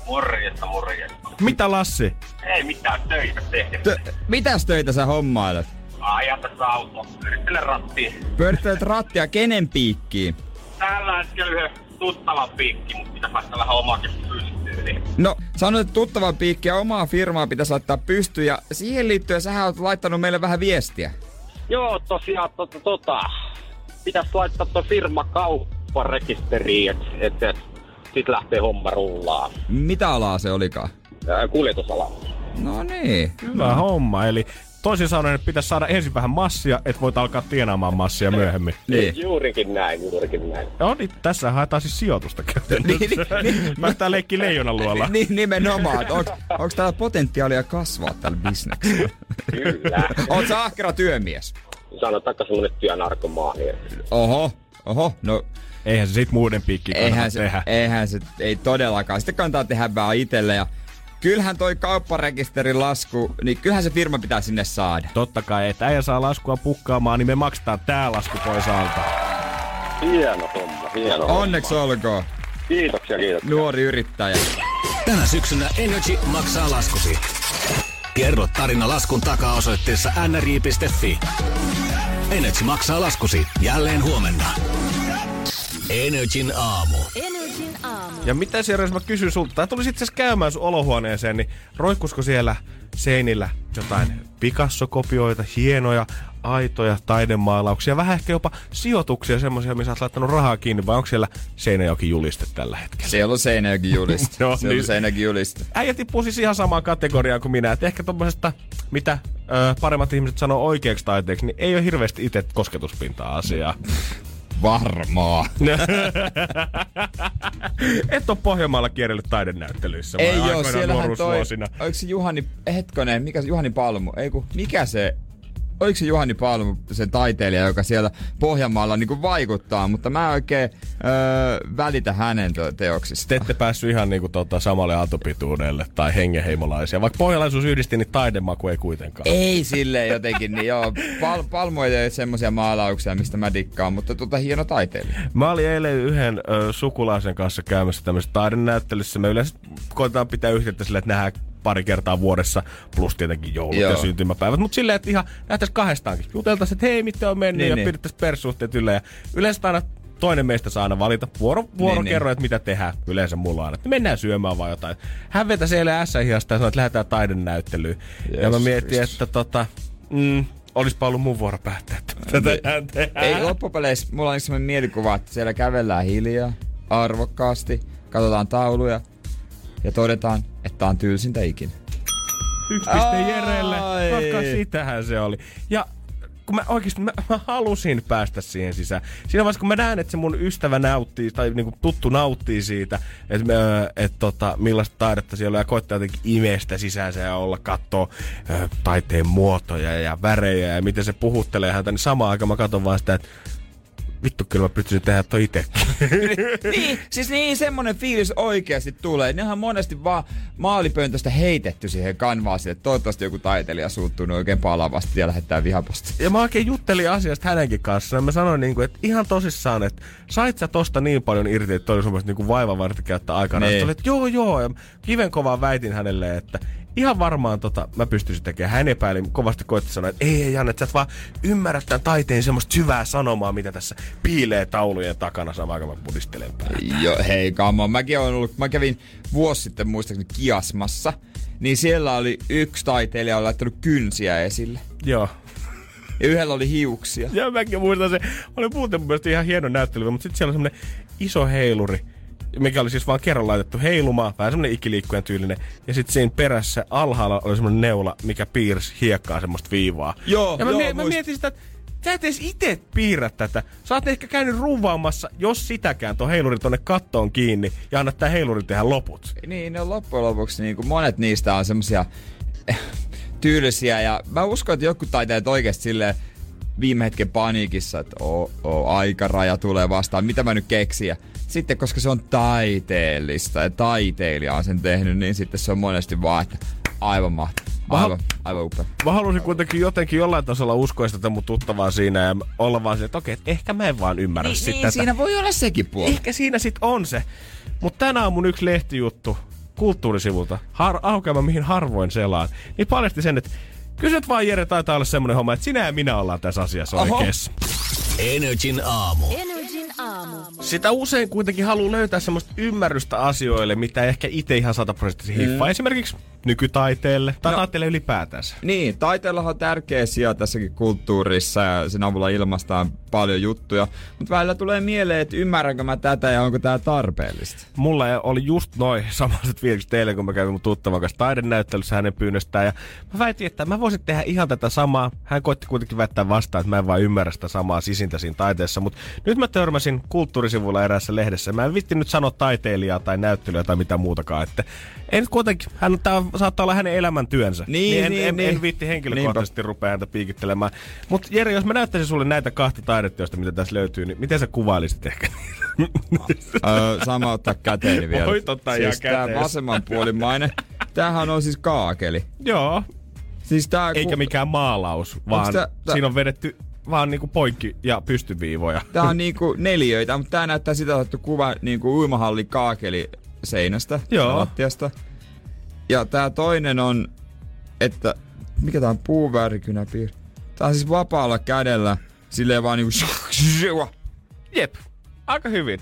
Morjesta, morjesta. Mitä Lassi? Ei mitään töitä tehdä. T- mitäs töitä sä hommailet? Aja tässä auto. Yrittelen rattia. Pyörittelet rattia kenen piikkiin? Tällä hetkellä yhden tuttavan piikki, mutta pitäisi laittaa vähän omaakin pystyyn. No, sanoit, että tuttavan piikkiä omaa firmaa pitäisi laittaa pystyyn ja siihen liittyen sähän oot laittanut meille vähän viestiä. Joo, tosiaan tota, tota, pitäisi laittaa tuo firma kaupparekisteriin, että et, et, sit lähtee homma rullaan. Mitä alaa se olikaan? Ää, Kuljetusala. No niin. Hyvä homma. Eli toisin sanoen, että pitäisi saada ensin vähän massia, että voit alkaa tienaamaan massia myöhemmin. Niin. Juurikin näin, juurikin näin. No niin, tässä haetaan siis sijoitusta Niin, käytännössä. niin, Mä tää leikki leijonan luolla. Niin, nimenomaan. että Onks, onks täällä potentiaalia kasvaa tällä bisneksellä? Kyllä. Oot sä ahkera työmies? Sanotaanko semmonen työnarkomaani. Oho, oho, no Eihän se sit muuden piikki eihän kannata se, tehdä. eihän se, ei todellakaan. Sitten kannattaa tehdä vähän itelle ja kyllähän toi kaupparekisterin lasku, niin kyllähän se firma pitää sinne saada. Totta kai, että äijä saa laskua pukkaamaan, niin me maksetaan tää lasku pois alta. Hieno homma, hieno homma. Onneksi olkoon, Kiitoksia, kiitoksia. nuori yrittäjä. Tänä syksynä Energy maksaa laskusi. Kerro tarina laskun takaa osoitteessa nri.fi. Energy maksaa laskusi jälleen huomenna. Energin aamu. Ja mitä siellä, jos mä kysyn sulta, tai tulisit itse asiassa käymään sun olohuoneeseen, niin roikkusko siellä seinillä jotain Picasso-kopioita, hienoja, aitoja taidemaalauksia, vähän ehkä jopa sijoituksia, semmoisia, missä oot laittanut rahaa kiinni, vai onko siellä Seinäjoki juliste tällä hetkellä? Siellä on Seinäjoki juliste. Joo, Siellä on niin. Seinäjoki juliste. Äijä tippuu siis ihan samaan kategoriaan kuin minä. Et ehkä tommosesta, mitä ö, paremmat ihmiset sanoo oikeaksi taiteeksi, niin ei ole hirveästi itse kosketuspintaa asiaa. Varmaa. Et ole Pohjanmaalla kierrellyt taidenäyttelyissä Ei oo, aikoinaan siellähän toi, oliko se Juhani, hetkonen, mikä se Juhani Palmu, ei kun, mikä se, oliko se Juhani Palmu, se taiteilija, joka siellä Pohjanmaalla niinku vaikuttaa, mutta mä en oikein öö, välitä hänen te- teoksista. Te ette päässyt ihan niinku tota samalle aaltopituudelle tai hengenheimolaisia. Vaikka pohjalaisuus yhdisti, niin taidemaku ei kuitenkaan. Ei silleen jotenkin, niin joo, Pal- Palmu ei tee semmosia maalauksia, mistä mä dikkaan, mutta tota hieno taiteilija. Mä olin eilen yhden ö, sukulaisen kanssa käymässä tämmöisessä taidenäyttelyssä. Me yleensä koetaan pitää yhteyttä sille, että nähdään pari kertaa vuodessa, plus tietenkin joulut Joo. ja syntymäpäivät. Mutta silleen, että ihan nähtäisiin kahdestaankin. Juteltaisiin, että hei, miten on mennyt Niin, ja niin. pidettäisiin perssuhteet yllä. Ja yleensä aina toinen meistä saa aina valita vuoro, vuoro Niin, että mitä tehdään. Yleensä mulla on, että mennään syömään vai jotain. Hän vetäisi eilen S-hihasta ja sanoi, että lähdetään taidennäyttelyyn. ja mä Yes, mietin, Kristus. että tota, mm, olispa ollut mun vuoro päättää, että mitä tähän tehdään. Ei loppupeleissä, mulla on semmoinen mielikuva, että siellä kävellään hiljaa, arvokkaasti, katsotaan tauluja ja todetaan, että on tylsintä ikinä. Yksi piste. Jerelle. Sitähän se oli. Ja kun mä oikeesti mä, mä halusin päästä siihen sisään. Siinä vaiheessa, kun mä näen, että se mun ystävä nauttii, tai niinku tuttu nauttii siitä, että et, tota, millaista taidetta siellä on, ja koittaa jotenkin imestä sisäänsä ja olla kattoo ö, taiteen muotoja ja värejä ja miten se puhuttelee häntä, niin samaan aikaan mä katson vaan sitä, että vittu kyllä mä pystyisin tehdä toi itse. niin, siis niin semmonen fiilis oikeasti tulee. Nehän monesti vaan maalipöntöstä heitetty siihen kanvaasille. että Toivottavasti joku taiteilija suuttuu ne oikein palavasti ja lähettää vihaposti. Ja mä oikein juttelin asiasta hänenkin kanssa. Ja mä sanoin, niin kuin, että ihan tosissaan, että sait sä tosta niin paljon irti, että oli semmoista niin vaivan varten käyttää aikaa. Niin. Sitten oli, että joo joo. Ja kiven kovaa väitin hänelle, että ihan varmaan tota, mä pystyisin tekemään. Hän epäili, kovasti koitti sanoa, että ei, ei Janne, että sä et vaan ymmärrä tämän taiteen semmoista syvää sanomaa, mitä tässä piilee taulujen takana samaan aikaan mä pudistelen päätä. Joo, hei kamo. Mäkin olen ollut, mä kävin vuosi sitten muistaakseni Kiasmassa. Niin siellä oli yksi taiteilija on laittanut kynsiä esille. Joo. Ja yhdellä oli hiuksia. Ja mäkin muistan se, oli muuten mun mielestä ihan hieno näyttely, mutta sitten siellä on semmonen iso heiluri, mikä oli siis vaan kerran laitettu heilumaan, vähän semmonen ikiliikkujen tyylinen. Ja sitten siinä perässä alhaalla oli semmonen neula, mikä piirsi hiekkaa semmoista viivaa. Joo, ja mä, joo, mie- mä mietin sitä, että sä et edes itse piirrä tätä. Sä oot ehkä käynyt ruuvaamassa, jos sitäkään, tuon heiluri tonne kattoon kiinni ja annat tää heiluri tehdä loput. Niin, no loppujen lopuksi niin kuin monet niistä on semmosia eh, tyylisiä ja mä uskon, että joku taiteilijat oikeasti silleen viime hetken paniikissa, että oo, oo, aikaraja tulee vastaan, mitä mä nyt keksiä. Sitten koska se on taiteellista ja taiteilija on sen tehnyt, niin sitten se on monesti vaan, että aivan mahtavaa. Aivan, aivan upea. Mä halusin kuitenkin jotenkin jollain tasolla uskoa tätä mun tuttavaa siinä ja olla vaan silleen, että okei, että ehkä mä en vaan ymmärrä Niin, sit niin siinä voi olla sekin puoli. Ehkä siinä sit on se. Mutta tänään on mun yksi lehtijuttu kulttuurisivulta, har- aukeama mihin harvoin selaan, niin paljasti sen, että kysyt vaan Jere taitaa olla semmonen homma, että sinä ja minä ollaan tässä asiassa Oho. oikeassa. Energin aamu. Energin aamu. Sitä usein kuitenkin haluaa löytää semmoista ymmärrystä asioille, mitä ei ehkä itse ihan sataprosenttisesti hiffaa. Esimerkiksi nykytaiteelle tai No. taiteelle ylipäätänsä. Niin, taiteellahan on tärkeä sija tässäkin kulttuurissa ja sen avulla ilmaistaan paljon juttuja. Mutta välillä tulee mieleen, että ymmärränkö mä tätä ja onko tämä tarpeellista. Mulla oli just noin samaiset fiilikset teille, kun mä kävin mun tuttavan kanssa taidenäyttelyssä hänen pyynnöstään. Ja mä väitin, että mä voisin tehdä ihan tätä samaa. Hän koitti kuitenkin väittää vastaan, että mä en vaan ymmärrä sitä samaa sisintä siinä taiteessa. Mutta nyt mä törmäsin kulttuurisivulla eräässä lehdessä. Mä en vitti nyt sanoa taiteilijaa tai näyttelyä tai mitä muutakaan. Että ei nyt kuitenkin, hän, tää saattaa olla hänen elämäntyönsä. Niin, en, niin, en, niin. en viitti henkilökohtaisesti rupea häntä piikittelemään. Mutta Jere, jos mä näyttäisin sulle näitä kahta taideteosta, mitä tässä löytyy, niin miten sä kuvailisit ehkä öö, sama ottaa käteeni vielä. Voit ottaa ihan siis tää kätees. vasemmanpuolimainen. Tämähän on siis kaakeli. Joo, Siis tää, eikä mikään maalaus, vaan tää- tää- siinä on vedetty vaan niinku poikki- ja pystyviivoja. Tää on niinku neliöitä, mutta tää näyttää sitä otettu kuva niinku uimahallin kaakeli seinästä, Joo. lattiasta. Ja tää toinen on, että mikä tää on puuvärikynäpiir. Tää on siis vapaalla kädellä, silleen vaan niinku Jep, aika hyvin.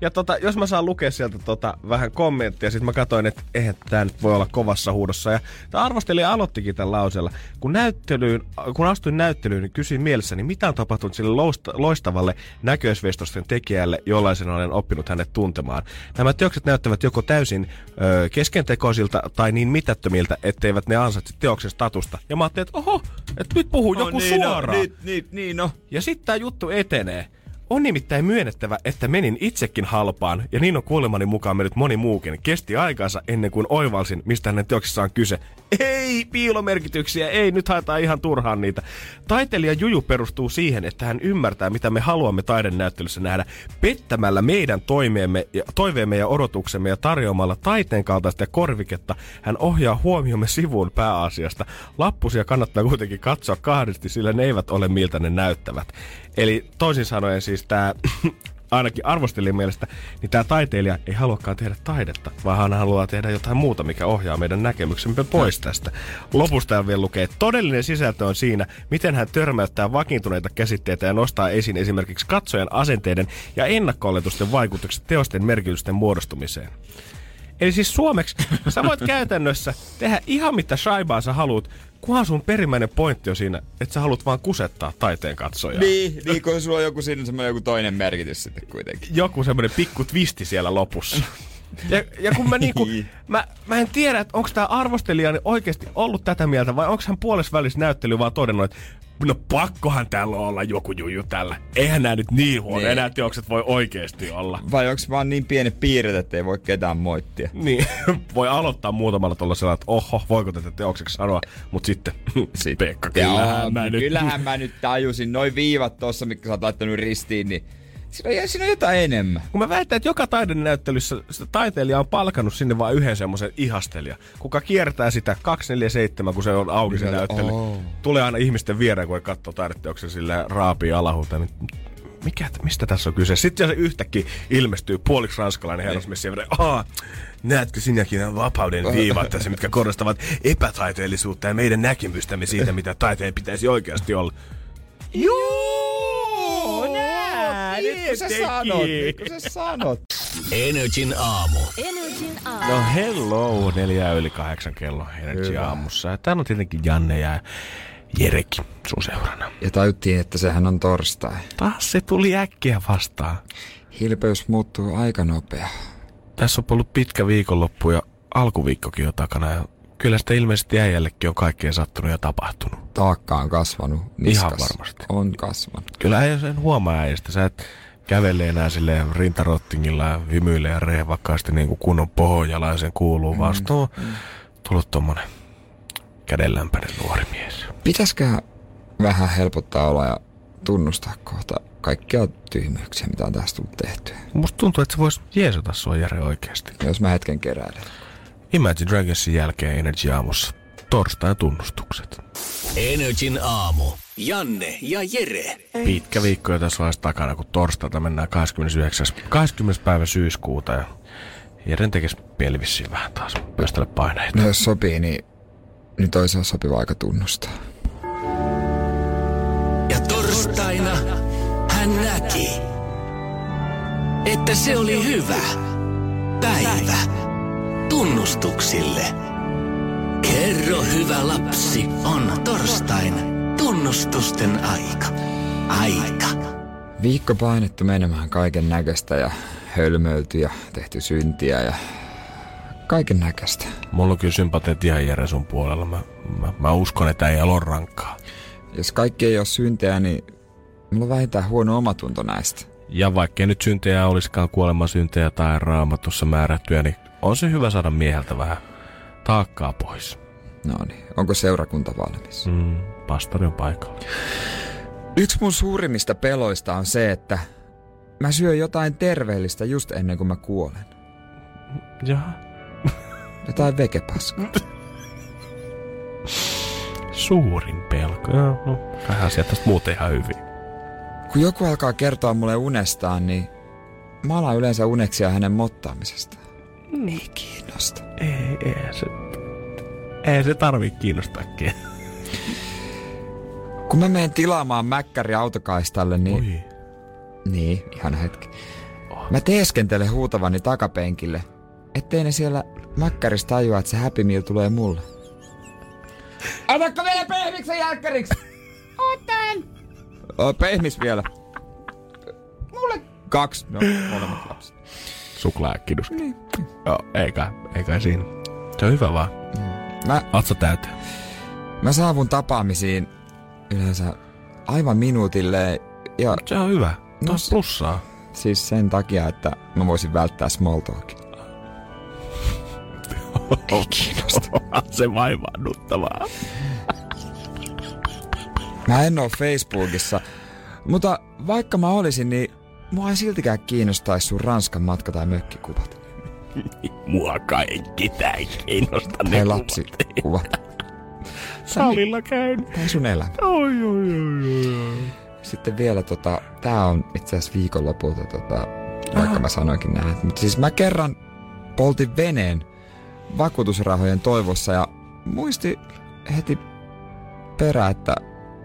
Ja tota, jos mä saan lukea sieltä tota, vähän kommenttia, sit mä katsoin, että eihän tää nyt voi olla kovassa huudossa. Ja tää arvostelija aloittikin tämän lauseella. Kun, näyttelyyn, kun astuin näyttelyyn, niin kysyin mielessäni, mitä on tapahtunut sille loistavalle näköisvestosten tekijälle, jollaisen olen oppinut hänet tuntemaan. Nämä teokset näyttävät joko täysin ö, keskentekoisilta tai niin mitättömiltä, etteivät ne ansaitse teoksen statusta. Ja mä ajattelin, että oho, että nyt puhuu joku niin, suoraan. No, niin, niin, niin, no. Ja sitten tämä juttu etenee. On nimittäin myönnettävä, että menin itsekin halpaan, ja niin on kuulemani mukaan mennyt moni muukin. Kesti aikansa ennen kuin oivalsin, mistä hänen teoksissaan on kyse. Ei piilomerkityksiä, ei, nyt haetaan ihan turhaan niitä. Taiteilija Juju perustuu siihen, että hän ymmärtää, mitä me haluamme taidenäyttelyssä nähdä, pettämällä meidän toimeemme ja, toiveemme ja odotuksemme ja tarjoamalla taiteen kaltaista korviketta. Hän ohjaa huomiomme sivuun pääasiasta. Lappusia kannattaa kuitenkin katsoa kahdesti, sillä ne eivät ole miltä ne näyttävät. Eli toisin sanoen siis tämä ainakin arvostelijan mielestä, niin tämä taiteilija ei haluakaan tehdä taidetta, vaan hän haluaa tehdä jotain muuta, mikä ohjaa meidän näkemyksemme pois tästä. Lopusta hän vielä lukee, että todellinen sisältö on siinä, miten hän törmäyttää vakiintuneita käsitteitä ja nostaa esiin esimerkiksi katsojan asenteiden ja ennakko vaikutukset teosten merkitysten muodostumiseen. Eli siis suomeksi sä voit käytännössä tehdä ihan mitä shaibaa sä haluat, kunhan sun perimmäinen pointti on siinä, että sä haluat vaan kusettaa taiteen katsojaa. Niin, niin kun sulla on joku siinä semmoinen joku toinen merkitys sitten kuitenkin. joku semmoinen pikku twisti siellä lopussa. Ja, ja kun mä niinku, Niin. mä, mä en tiedä, että onko tämä arvostelija oikeasti ollut tätä mieltä vai onko hän puolessa välissä näyttely vaan todennut, että no pakkohan täällä olla joku juju tällä. Eihän nämä nyt niin huono, Niin. enää teokset voi oikeesti olla. Vai onko vaan niin pienet piirret, ettei voi ketään moittia? Niin, voi aloittaa muutamalla tuollaisella, että oho, voiko tätä teokseksi sanoa, mutta sitten, sitten Pekka, kyllähän mä nyt... kyllähän mä nyt tajusin. Noin viivat tossa, mitkä sä oot laittanut ristiin, niin siinä on, siinä on jotain enemmän. Kun mä väitän, että joka taidenäyttelyssä sitä taiteilija on palkannut sinne vain yhden semmoisen ihastelija, kuka kiertää sitä 247, kun se on auki se näyttely. oo. Tulee aina ihmisten viereen, kun katsoo taideteoksen sillä raapii alahulta. Niin mikä, mistä tässä on kyse? Sitten se yhtäkkiä ilmestyy puoliksi ranskalainen herrasmies ja Aa, näetkö sinäkin nämä vapauden viivat tässä, mitkä korostavat epätaiteellisuutta ja meidän näkemystämme siitä, mitä taiteen pitäisi oikeasti olla. Joo, näin, Nyt kun sä sanot, nyt kun sä sanot. Energin aamu. Energin aamu. No hello, neljä yli kahdeksan kello Energy Hyvä. aamussa. Ja täällä on tietenkin Janne ja Jereki sun seurana. Ja tajuttiin, että sehän on torstai. Taas se tuli äkkiä vastaan. Hilpeys muuttuu aika nopea. Tässä on ollut pitkä viikonloppu ja alkuviikkokin jo takana. Ja kyllä sitä ilmeisesti äijällekin on kaikkea sattunut ja tapahtunut. Taakka on kasvanut niskas. Ihan varmasti. On kasvanut. Kyllä äijä sen huomaa äijästä. Sä et kävele enää silleen rintarottingilla ja hymyile ja rehvakkaasti niin kuin kunnon pohjalaisen kuuluu, mm, on tullut tommonen kädenlämpäinen nuori mies. Pitäisikö vähän helpottaa olla ja tunnustaa kohta kaikkia tyhmyyksiä, mitä on tästä tullut tehtyä. Musta tuntuu, että se voisi jeesata sua Jere oikeasti. Jos mä hetken keräilen. Imagine Dragonsin jälkeen Energy aamussa. Torstai tunnustukset. Energin aamu. Janne ja Jere. Pitkä viikko jo tässä vaiheessa takana, kun torstaita mennään 29. 20. päivä syyskuuta ja Jeren tekisi mieli vissiin vähän taas pyöstellä paineita. No jos sopii, niin nyt olisi sopiva aika tunnustaa. Ja torstaina hän näki, että se oli hyvä päivä tunnustuksille. Kerro hyvä lapsi, on torstain tunnustusten aika. Aika. Viikko painettu menemään kaiken näköistä ja hölmöilty ja tehty syntiä ja kaiken näköistä. Mulla on kyllä sympatiat ihan Jere sun puolella. Mä, mä, mä uskon, että ei ole rankkaa. Jos kaikki ei ole syntejä, niin mulla on vähintään huono omatunto näistä. Ja vaikkei nyt syntejä olisikaan kuolemasyntejä tai raamatussa määrättyjä, niin on se hyvä saada mieheltä vähän taakkaa pois. No niin, onko seurakunta valmis? Mm, pastori on paikalla. Yksi mun suurimmista peloista on se, että mä syön jotain terveellistä just ennen kuin mä kuolen. Jaha. Jotain vegepaskaa. Suurin pelko. Joo, no, vähän tästä muuten ihan hyvin. Kun joku alkaa kertoa mulle unestaan, niin mä alan yleensä uneksia hänen mottaamisesta. Ei kiinnosta. Ei, ei se, ei se tarvii kiinnostaa ketään. Kun mä menen tilaamaan mäkkäri autokaistalle, niin... Oi. Niin, ihan hetki. Mä teeskentelen huutavani takapenkille, ettei ne siellä mäkkärissä tajua, että se Happy Meal tulee mulle. Otatko vielä pehmiksen jälkkäriksi? Otan. O, pehmis vielä. Mulle kaksi. No, molemmat lapset. Suklaäkkidus. Niin. Joo, ei kai, ei kai siinä. Se on hyvä vaan. Mä, Atsa täyteen. mä saavun tapaamisiin yleensä aivan minuutille ja Se on hyvä. No No, se- plussaa. siis sen takia, että mä voisin välttää small talkin. Ei kiinnosta. se vaivaannuttavaa. Mä en oo Facebookissa, mutta vaikka mä olisin, niin mua ei siltikään kiinnostaisi sun Ranskan matka tai mökkikuvat. Mua kaikki tää ei kiinnosta ne Tai kuvat. lapsikuvat. Salilla käyn. Tai sun elämä. Oi, oi, oi, oi. Sitten vielä tota, tää on itse asiassa viikonlopulta tota, vaikka mä sanoinkin näin. Mutta siis mä kerran poltin veneen vakuutusrahojen toivossa ja muisti heti perä, että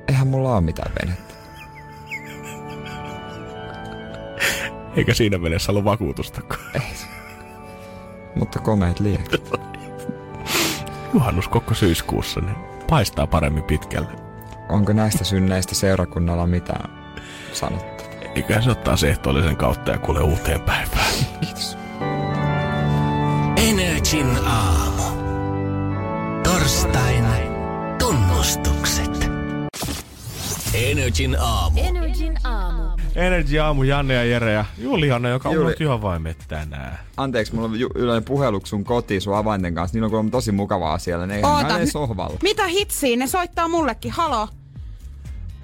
eihän mulla ole mitään venettä. Eikä siinä mielessä ollut vakuutustakaan. Mutta komeet liekit. Juhannus koko syyskuussa, niin paistaa paremmin pitkälle. Onko näistä synneistä seurakunnalla mitään sanottu? Eiköhän se ottaa se ehtoollisen kautta ja kuule uuteen päivään. Kiitos. Energin aamu. Torstain tunnustukset. Energin aamu. Energin aamu. Energy aamu, Janne ja Jere ja Juliana, joka on Juli. ollut ihan vain tänään. Anteeksi, mulla on ju- yleinen puheluksi sun kotiin sun avainten kanssa. Niillä on kuulemma tosi mukavaa siellä. Ne ei Oota, mi- sohvalla. Mitä hitsiä? Ne soittaa mullekin. Halo.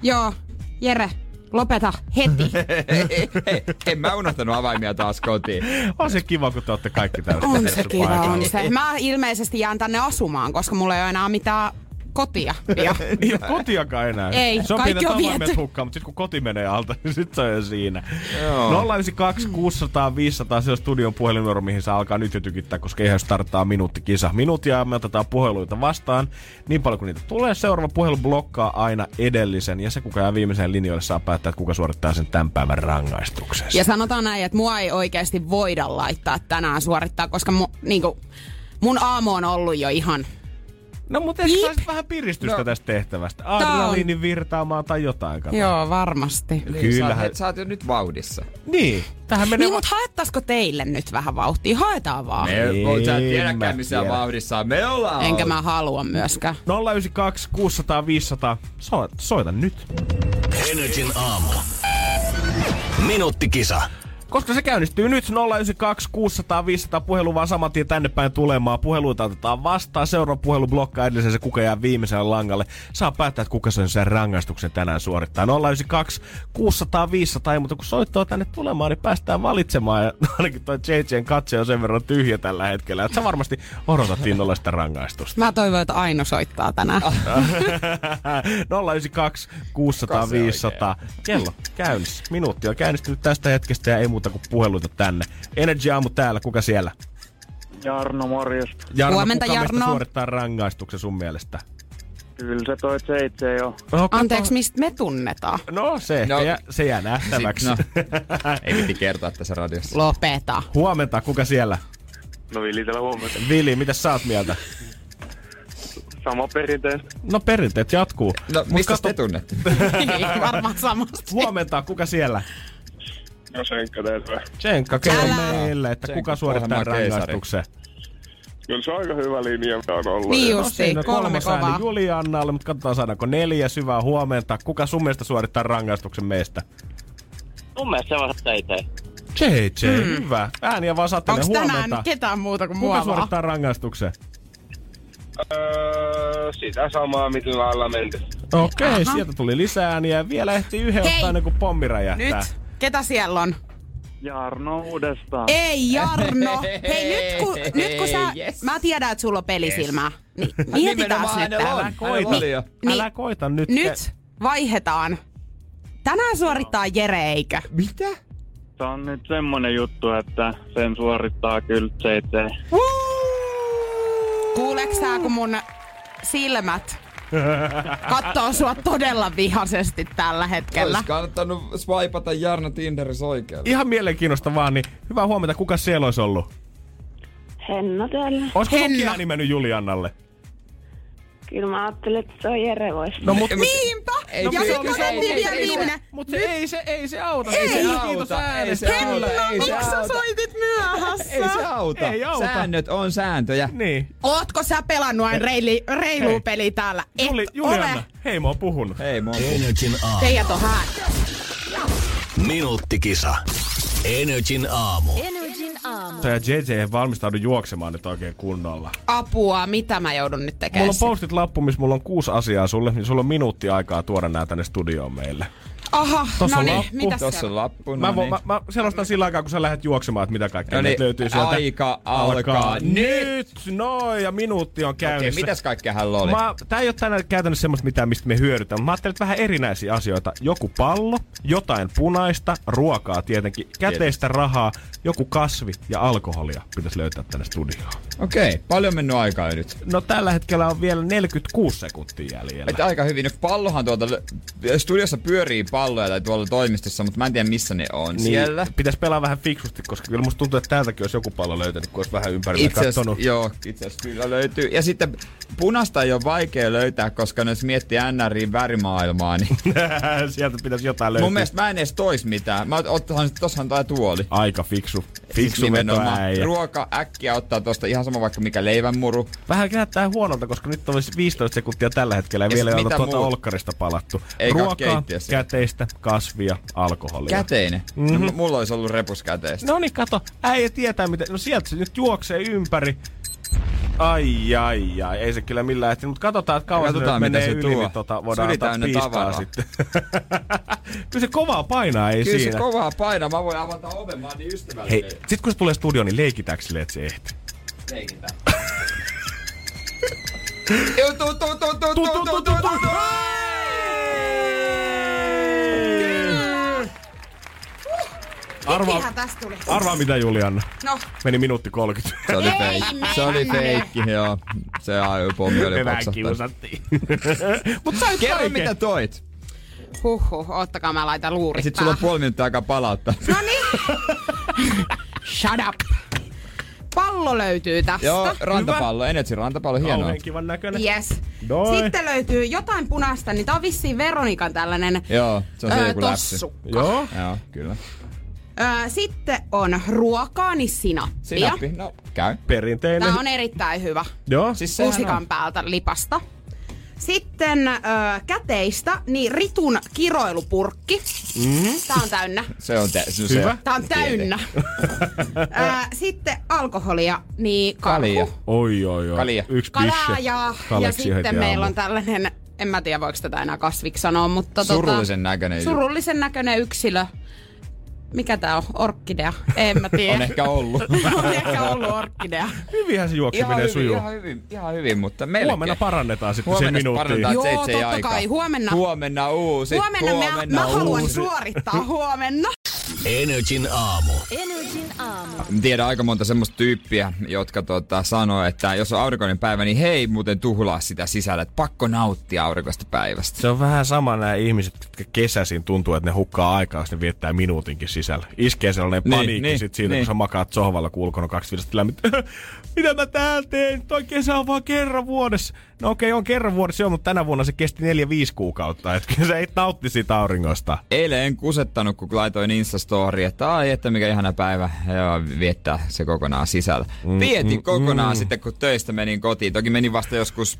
Joo, Jere, lopeta heti. Hei, hei, en mä unohtanut avaimia taas kotiin. On se kiva, kun te olette kaikki täällä on se kiva, on se. Mä ilmeisesti jään tänne asumaan, koska mulla ei ole enää mitään kotia. Ja Ei ole kotiakaan enää. Ei, se on kaikki on viety. hukkaan, mutta sitten kun koti menee alta, niin sit se on jo siinä. Joo. 092 600 500, se on studion puhelinnumero, mihin saa alkaa nyt jo tykittää, koska eihän starttaa minuuttikisa. Minuuttia me otetaan puheluita vastaan. Niin paljon kuin niitä tulee, seuraava puhelu blokkaa aina edellisen. Ja se, kuka jää viimeiseen linjoille, saa päättää, että kuka suorittaa sen tämän päivän rangaistuksen. Ja sanotaan näin, että mua ei oikeasti voida laittaa tänään suorittaa, koska mu, niinku, mun aamu on ollut jo ihan... No mutta ehkä Piip. saisit vähän piristystä No. tästä tehtävästä. Adrenaliinin virtaamaan tai jotain. Kato. Joo, varmasti. Niin, sä, Kyllähän- et, sä oot jo nyt vauhdissa. Niin, tähän menee... Niin, va- mutta haettaisiko teille nyt vähän vauhtia? Haetaan vaan. Me, Ei, sä et tiedäkään missä tiedän. vauhdissa me ollaan. Enkä mä halua myöskään. 092 600 500. Soita, soita nyt. Energin aamu. Minuuttikisa. Koska se käynnistyy nyt 092 600 500 puhelu vaan saman tien tänne päin tulemaan. Puheluita otetaan vastaan. Seuraava puhelu blokkaa edellisen se kuka jää viimeiselle langalle. Saa päättää, että kuka sen sen rangaistuksen tänään suorittaa. 092 600 500. Ei mutta kun soittoa tänne tulemaan, niin päästään valitsemaan. Ja ainakin toi JJn katse on sen verran tyhjä tällä hetkellä. Että sä varmasti odotat innolla sitä rangaistusta. Mä toivon, että Aino soittaa tänään. 092 600 Kuka se 500. Kello käynnissä. Minuutti on käynnistynyt tästä hetkestä ja ei muuta kuin puheluita tänne. Energy aamu täällä, kuka siellä? Jarno, morjesta. Jarno, Huomenta, kuka meistä Jarno. suorittaa rangaistuksen sun mielestä? Kyllä se toi seitse jo. No, Anteeksi, mistä me tunnetaan? No se, No. jää, se jää nähtäväksi. No. Ei piti kertoa tässä radiossa. Lopeta. Huomenta, kuka siellä? No Vili täällä huomenta. Vili, mitä sä oot mieltä? Sama perinteen. No perinteet jatkuu. No, mistä te tunnette? Niin, varmaan samasta. Huomenta, kuka siellä? No senkka teet Tsenkka, kerro meille, että Tsenkka, kuka suorittaa rangaistuksen. Kyllä se on aika hyvä linja, mitä on ollut. Niin Ja just. Siinä kolme kovaa. Juliannalle, mutta katsotaan saadaanko neljä syvää huomenta. Kuka sun mielestä suorittaa rangaistuksen meistä? Mun mielestä se on seitse. JJ, mm. hyvä. Ääniä vaan saatte Onks huomenta. tänään ketään muuta kuin Kuka mua vaan? suorittaa rangaistuksen? Öö, sitä samaa, mitä lailla menty. Okei, okay, Aha. sieltä tuli lisää ääniä. Vielä ehtii yhden Hei. ottaa ennen kuin pommi räjähtää. Nyt? Ketä siellä on? Jarno uudestaan. Ei Jarno! Hei nyt kun, nyt kun sä... Yes. Mä tiedän, että sulla on pelisilmää. Niin, mietitään Nimenomaan nyt oli jo. Niin, Älä koita nyt. Nyt vaihdetaan. Tänään suorittaa Jere, eikö? Mitä? Se on nyt semmonen juttu, että sen suorittaa kyllä seitse. Kuuleeko sä, kun mun silmät kattoo sua todella vihaisesti tällä hetkellä? Olisi kannattanut swipata Jarno Tinderissä oikealle. Ihan mielenkiinnosta vaan, niin hyvää huomenta. Kuka siellä olisi ollut? Henna täällä. Olisiko Henna. ääni mennyt Juliannalle? Kyllä mä ajattelin, että se on Jere voisi. No mut... Niinpä! Ei, ja se nyt oli- kun ei, otettiin ei, vielä ei, viimeinen. Mutta ei se, ei se auta. Ei se Kiitos auta, ei se auta, ei se miksi sä auta. soitit myöhässä? Ei se auta. Ei auta. Säännöt on sääntöjä. Niin. Ootko sä pelannut aina reili, reilua Hei. peliä täällä? Et Juli, Julianna, ole. hei mä oon puhunut. Hei, moi. Energin aamu. Teijät on hän. Minuuttikisa. Energin aamu. Energin aamu. Ja JJ ei valmistaudu juoksemaan nyt oikein kunnolla. Apua, mitä mä joudun nyt tekemään? Mulla on postit lappu, missä mulla on kuusi asiaa sulle, niin sulla on minuutti aikaa tuoda nää tänne studioon meille. Aha, Tossa no on niin, lappu. mitä Tossa on lappu. Mä, No vo, niin. mä, mä selostan sillä aikaa, kun sä lähdet juoksemaan, että mitä kaikkea No niin, löytyy sieltä. aika alkaa nyt! Noin, ja minuutti on Okei, käynnissä. mitäs kaikkea hänellä oli? Mä, tää ei ole tänään käytännössä semmoista mitään, mistä me hyödytään. Mä ajattelin, että vähän erinäisiä asioita. Joku pallo, jotain punaista, ruokaa tietenkin, käteistä rahaa, joku kasvi ja alkoholia pitäisi löytää tänne studioon. Okei, paljon mennyt aikaa jo nyt. No tällä hetkellä on vielä 46 sekuntia jäljellä. Et aika hyvin. Pallohan tuolta, studiossa pyörii palloja tai tuolla toimistossa, mutta mä en tiedä missä ne on Niin, siellä. Pitäisi pelaa vähän fiksusti, koska kyllä musta tuntuu, että täältäkin olisi joku pallo löytänyt, kun olisi vähän ympärillä Itse katsonut. joo, itse asiassa kyllä löytyy. Ja sitten punasta ei ole vaikea löytää, koska jos miettii NRin värimaailmaa, niin Sieltä pitäisi jotain löytää. mun mielestä mä en edes tois mitään. Mä ottahan, tossahan tää tuoli. Aika fiksu. Fiksu nimenomaan. vetoäijä. Ruoka äkkiä ottaa tosta ihan sama vaikka mikä leivänmuru. Vähän näyttää huonolta, koska nyt olisi 15 sekuntia tällä hetkellä ja Ja vielä ei ole mitä tuota olkkarista palattu. Ei Ruokaa, keittiössä. käteistä, kasvia, alkoholia. Käteinen. Mm-hmm. No, mulla olisi ollut repus käteistä. No niin, kato. Äijä tietää miten. No sieltä se nyt juoksee ympäri. Ai, ai, ai. Ei se kyllä millään ehti. Mutta katsotaan, että kauan Katsotaan, se menee se yli, tuo. niin tota, voidaan antaa täynnä piiskaa sitten. kyllä se kovaa painaa, ei Kyllä siinä. se kovaa painaa. Mä voin avata oven, mä oon niin Hei, ystävällinen. sit kun se tulee studioon, niin leikitäänkö silleen, että se ehti? Leikitään. Joo, tuu, tuu, tuu, tuu, tuu, tuu, tuu, tuu, tuu. Arvaa, Mikähän tästä tuli? arvaa mitä Julianna. No, Meni minuutti 30. Se oli Ei feikki. Se oli feikki, joo. Se ajopommi oli Me vähän poksahtanut. kiusattiin. Mut sait Kerro mitä toit. huhhuh, ottakaa mä laitan luurit Sitten sulla on puoli minuuttia aikaa palauttaa. No niin. Shut up. Pallo löytyy tästä. Joo, rantapallo, Energy rantapallo, hienoa. Kauhean kivan näköinen. Yes. Noi. Sitten löytyy jotain punaista, niin tää on vissiin Veronikan tällainen Joo, se on se öö, joku läpsy. tossu. Joo. Joo, kyllä. Öö, sitten on ruokaa, niin sinappia. Sinappi, no käy. Perinteinen. Tää on erittäin hyvä. Joo. Siis sehän Lusikan on. päältä lipasta. Sitten öö, käteistä, niin Ritun kiroilupurkki. Mm-hmm. Tää on täynnä. Se on te- se, Hyvä. Tää on täynnä. öö, sitten alkoholia, niin karhu. Kalia. Oi, oi, oi. Kalia. Yksi Kalaa ja, ja sitten meillä on tällainen, en mä tiedä voiko tätä enää kasviksi sanoa, mutta Surullisen näköinen. tota, surullisen näköinen yksilö. Mikä tää on? Orkkidea? En mä tiedä. On ehkä ollut. on ehkä ollut orkkidea. Hyvinhän se juokseminen sujuu. ihan, hyvin, ihan hyvin, mutta melkein. Huomenna parannetaan sitten Huomenna se minuutti. parannetaan, Joo, totta kai. Huomenna- Huomenna uusi. Huomenna, huomenna mä, mä haluan uusi. suorittaa huomenna. Energin aamu. Energin aamu. Tiedän aika monta semmoista tyyppiä, jotka tota, sanoo, että jos on aurinkoinen päivä, niin hei muuten tuhlaa sitä sisällä, että pakko nauttia aurinkoista päivästä. Se on vähän sama nämä ihmiset, jotka kesäisin tuntuu, että ne hukkaa aikaa, jos ne viettää minuutinkin sisällä. Iskee sellainen Niin, paniikki niin, sit siitä, niin. kun sä makaat sohvalla, kun ulkona. Mitä mä täällä teen? Toi kesä on vaan kerran vuodessa. No okei, on kerran vuodessa joo, mutta tänä vuonna se kesti neljä viisi kuukautta. Että kyllä sä et nautti siitä auringosta. Eilen en kusettanut, kun laitoin Instastori, että ai, että mikä ihana päivä ja viettää se kokonaan sisällä. Mm, Vietin kokonaan sitten, kun töistä menin kotiin. Toki menin vasta joskus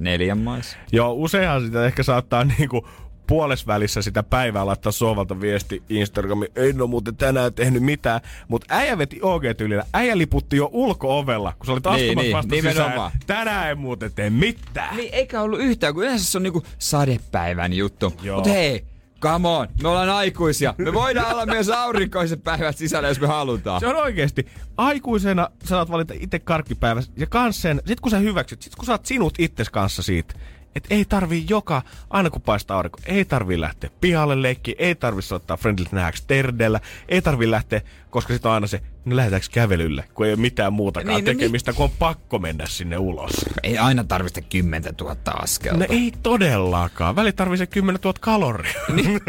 neljän maissa. Joo, useinhan sitä ehkä saattaa niinku puolesvälissä sitä päivää laittaa sohvalta viesti Instagramiin. Ei no muuten tänään tehnyt mitään. Mutta äijä veti OG-tyylillä. Äijä liputti jo ulko-ovella, kun sä olit Niin, astumassa niin, vasta nimenomaan. sisään. Tänään ei muuten tee mitään. Niin, eikä ollut yhtään, kun yleensä se on niinku sadepäivän juttu. Joo. Mut hei, come on, me ollaan aikuisia. Me voidaan olla myös aurinkoiset päivät sisällä, jos me halutaan. Se on oikeesti. Aikuisena saat valita itse karkkipäivä. Ja kans sen, sit kun sä hyväksyt, sit kun sä oot sinut itses kanssa siitä, että ei tarvii joka, aina kun paistaa aurinko, ei tarvii lähteä pihalle leikkiin, ei tarvii soittaa friendlit nähäksi terdellä, ei tarvii lähteä, koska sit on aina se, no lähdetäänkö kävelylle, kun ei ole mitään muutakaan Niin, no tekemistä, kun on pakko mennä sinne ulos. Ei aina tarvitse 10 000 askelta. No ei todellakaan. Väli tarvii se 10 000 kaloria. Niin.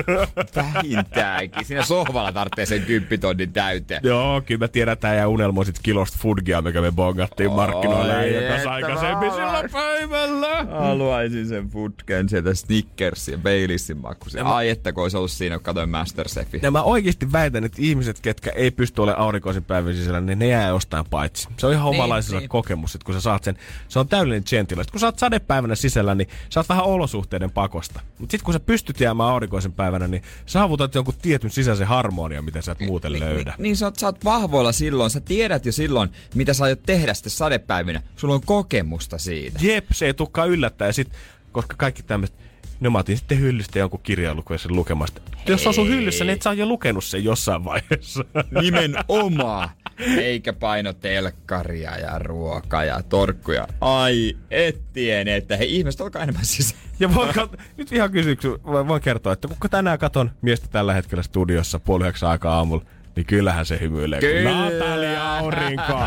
Vähintäänkin. Siinä sohvalla tarvitsee sen kymppitonnin täyteen. Joo, kyllä mä tiedän, että ja unelmoisit kilosta foodgia, mikä me bongattiin markkinoille että aikaisemmin sillä päivällä. Haluaisin sen putken sieltä Snickersin ja Baileyssin makuisen. Ai että kun olisi ollut siinä, kun katsoin Masterchefin. Ja mä oikeasti väitän, että ihmiset, ketkä ei pysty olemaan aurinkoisin päivän sisällä, niin ne jää jostain paitsi. Se on ihan Niin, omalaisensa niin. kokemus, että kun sä saat sen, se on täydellinen gentile. Kun sä oot sadepäivänä sisällä, niin sä oot vähän olosuhteiden pakosta. Mutta sitten kun sä pystyt jäämään aurinkoisen päivänä, niin saavutat jonkun tietyn sisäisen harmonia, mitä sä et muuten löydä. Niin, niin sä, oot, sä oot vahvoilla silloin. Sä tiedät jo silloin, mitä sä aiot tehdä sitten sadepäivinä. Sulla on kokemusta siitä. Jep, se ei tukkaan yllättää. Ja sit, koska kaikki tämmöiset, no mä otin sitten hyllystä jonkun kirjailukuen sen lukemasta. Jos se on sun hyllyssä, niin et sä oot jo lukenut sen jossain vaiheessa. Nimenomaan. Eikä paino telkkaria ja ruokaa ja torkkuja. Ai, et tiene, että hei ihmiset, olkaa enemmän sisään. Ja voin kat- nyt ihan kysyksi, voin kertoa, että kun tänään katon miestä tällä hetkellä studiossa puoli yhdeksän aikaa aamulla, niin kyllähän se hymyilee. Kyllä. Natalia Aurinko.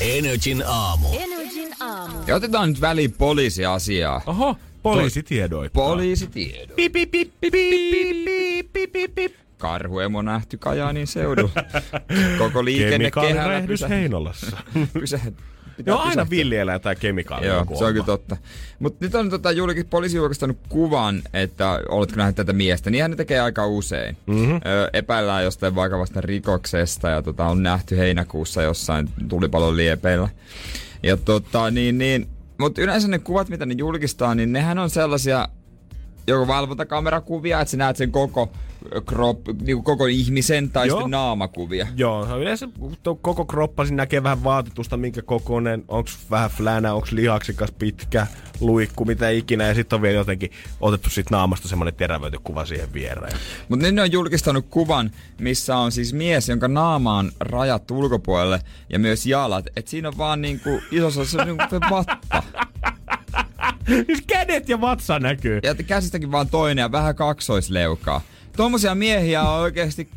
Energin aamu. Energin aamu. Ja otetaan nyt väliin poliisiasiaa. Oho, Poliisitiedoit. Poliisitiedoit. Pip, pip, pip, pip, pip, pip, pip, pip. Karhuemo nähty Kajaanin seudun. Koko liikenne kehällä. Heinolassa. pysähtyy. Pitää Joo, aina villielä tai kemikaalia. Joo, se onkin totta. Mutta nyt on tota, julkis, poliisi julkistanut kuvan, että oletko nähnyt tätä miestä. Niinhän ne tekee aika usein. Mm-hmm. Ö, epäillään jostain vakavasta rikoksesta ja tota, on nähty heinäkuussa jossain tulipalon liepeillä. Ja tota, niin, niin, mutta yleensä ne kuvat, mitä ne julkistaa, niin nehän on sellaisia joko valvontakamerakuvia, että sä näet sen koko crop, niin koko ihmisen tai Joo. sitten naamakuvia. Joo, yleensä koko kroppa siinä näkee vähän vaatetusta, minkä kokoinen, onks vähän flänä, onks lihaksikas, pitkä, luikku, mitä ikinä. Ja sitten on vielä jotenkin otettu sit naamasta semmonen terävöity kuva siihen viereen. Mutta nyt ne on julkistanut kuvan, missä on siis mies, jonka naama on rajattu ulkopuolelle ja myös jalat. Et siinä on vaan niinku isossa se on niinku vatta. Siis kädet ja vatsa näkyy. Ja käsistäkin vaan toinen ja vähän kaksoisleukaa. Tuommoisia miehiä on oikeasti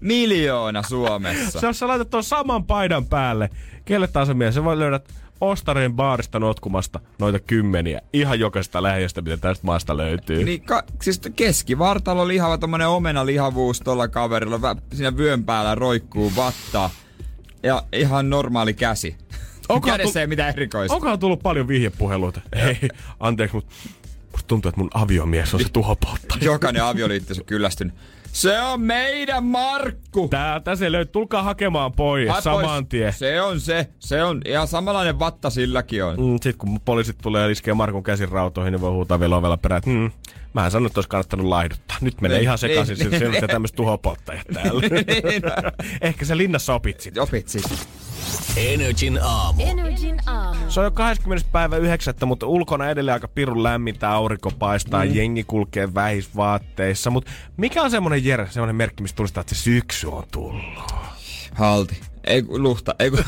miljoona Suomessa. Se, jos sä laitat tuon saman paidan päälle, kelle tahansa mies, sä voi löydät Ostarien baarista notkumasta noita kymmeniä. Ihan jokaista lähiöstä, mitä tästä maasta löytyy. Niin ka, siis keskivartalo lihava, tommonen omena lihavuus tuolla kaverilla, siinä vyön päällä roikkuu vattaa. Ja ihan normaali käsi. Onko Kädessä tu- ei mitään erikoista. Onkohan tullut paljon vihjepuheluita? Hei, anteeksi, mutta musta tuntuu, että mun aviomies on se tuhopolttaja. Jokainen avioliitto on kyllästynyt. Se on meidän Markku! Täältä se löytyy. Tulkaa hakemaan pois Hai saman tien. Se on se. Se on ihan samanlainen vatta silläkin on. Mm, Sitten kun poliisit tulee ja iskee Markun käsin rautoihin, niin voi huutaa vielä ovella perään, että mm, mähän sanoin, että olisi kannattanut laihduttaa. Nyt menee Niin, ihan sekaisin, niin, niin, se on niin. tämmöistä tuhopolttajat täällä. Ehkä se linnassa opit sit. Opit sit. Energin aamu. Energin aamu. Se on jo 20. päivä 9. mutta ulkona edelleen aika pirun lämmintä, aurinko paistaa, mm. jengi kulkee vähisvaatteissa. Mutta mikä on semmonen Jere, semmonen merkki, mistä tunnustaa, että se syksy on tullut? Halti. Ei kun luhta. Ei kun...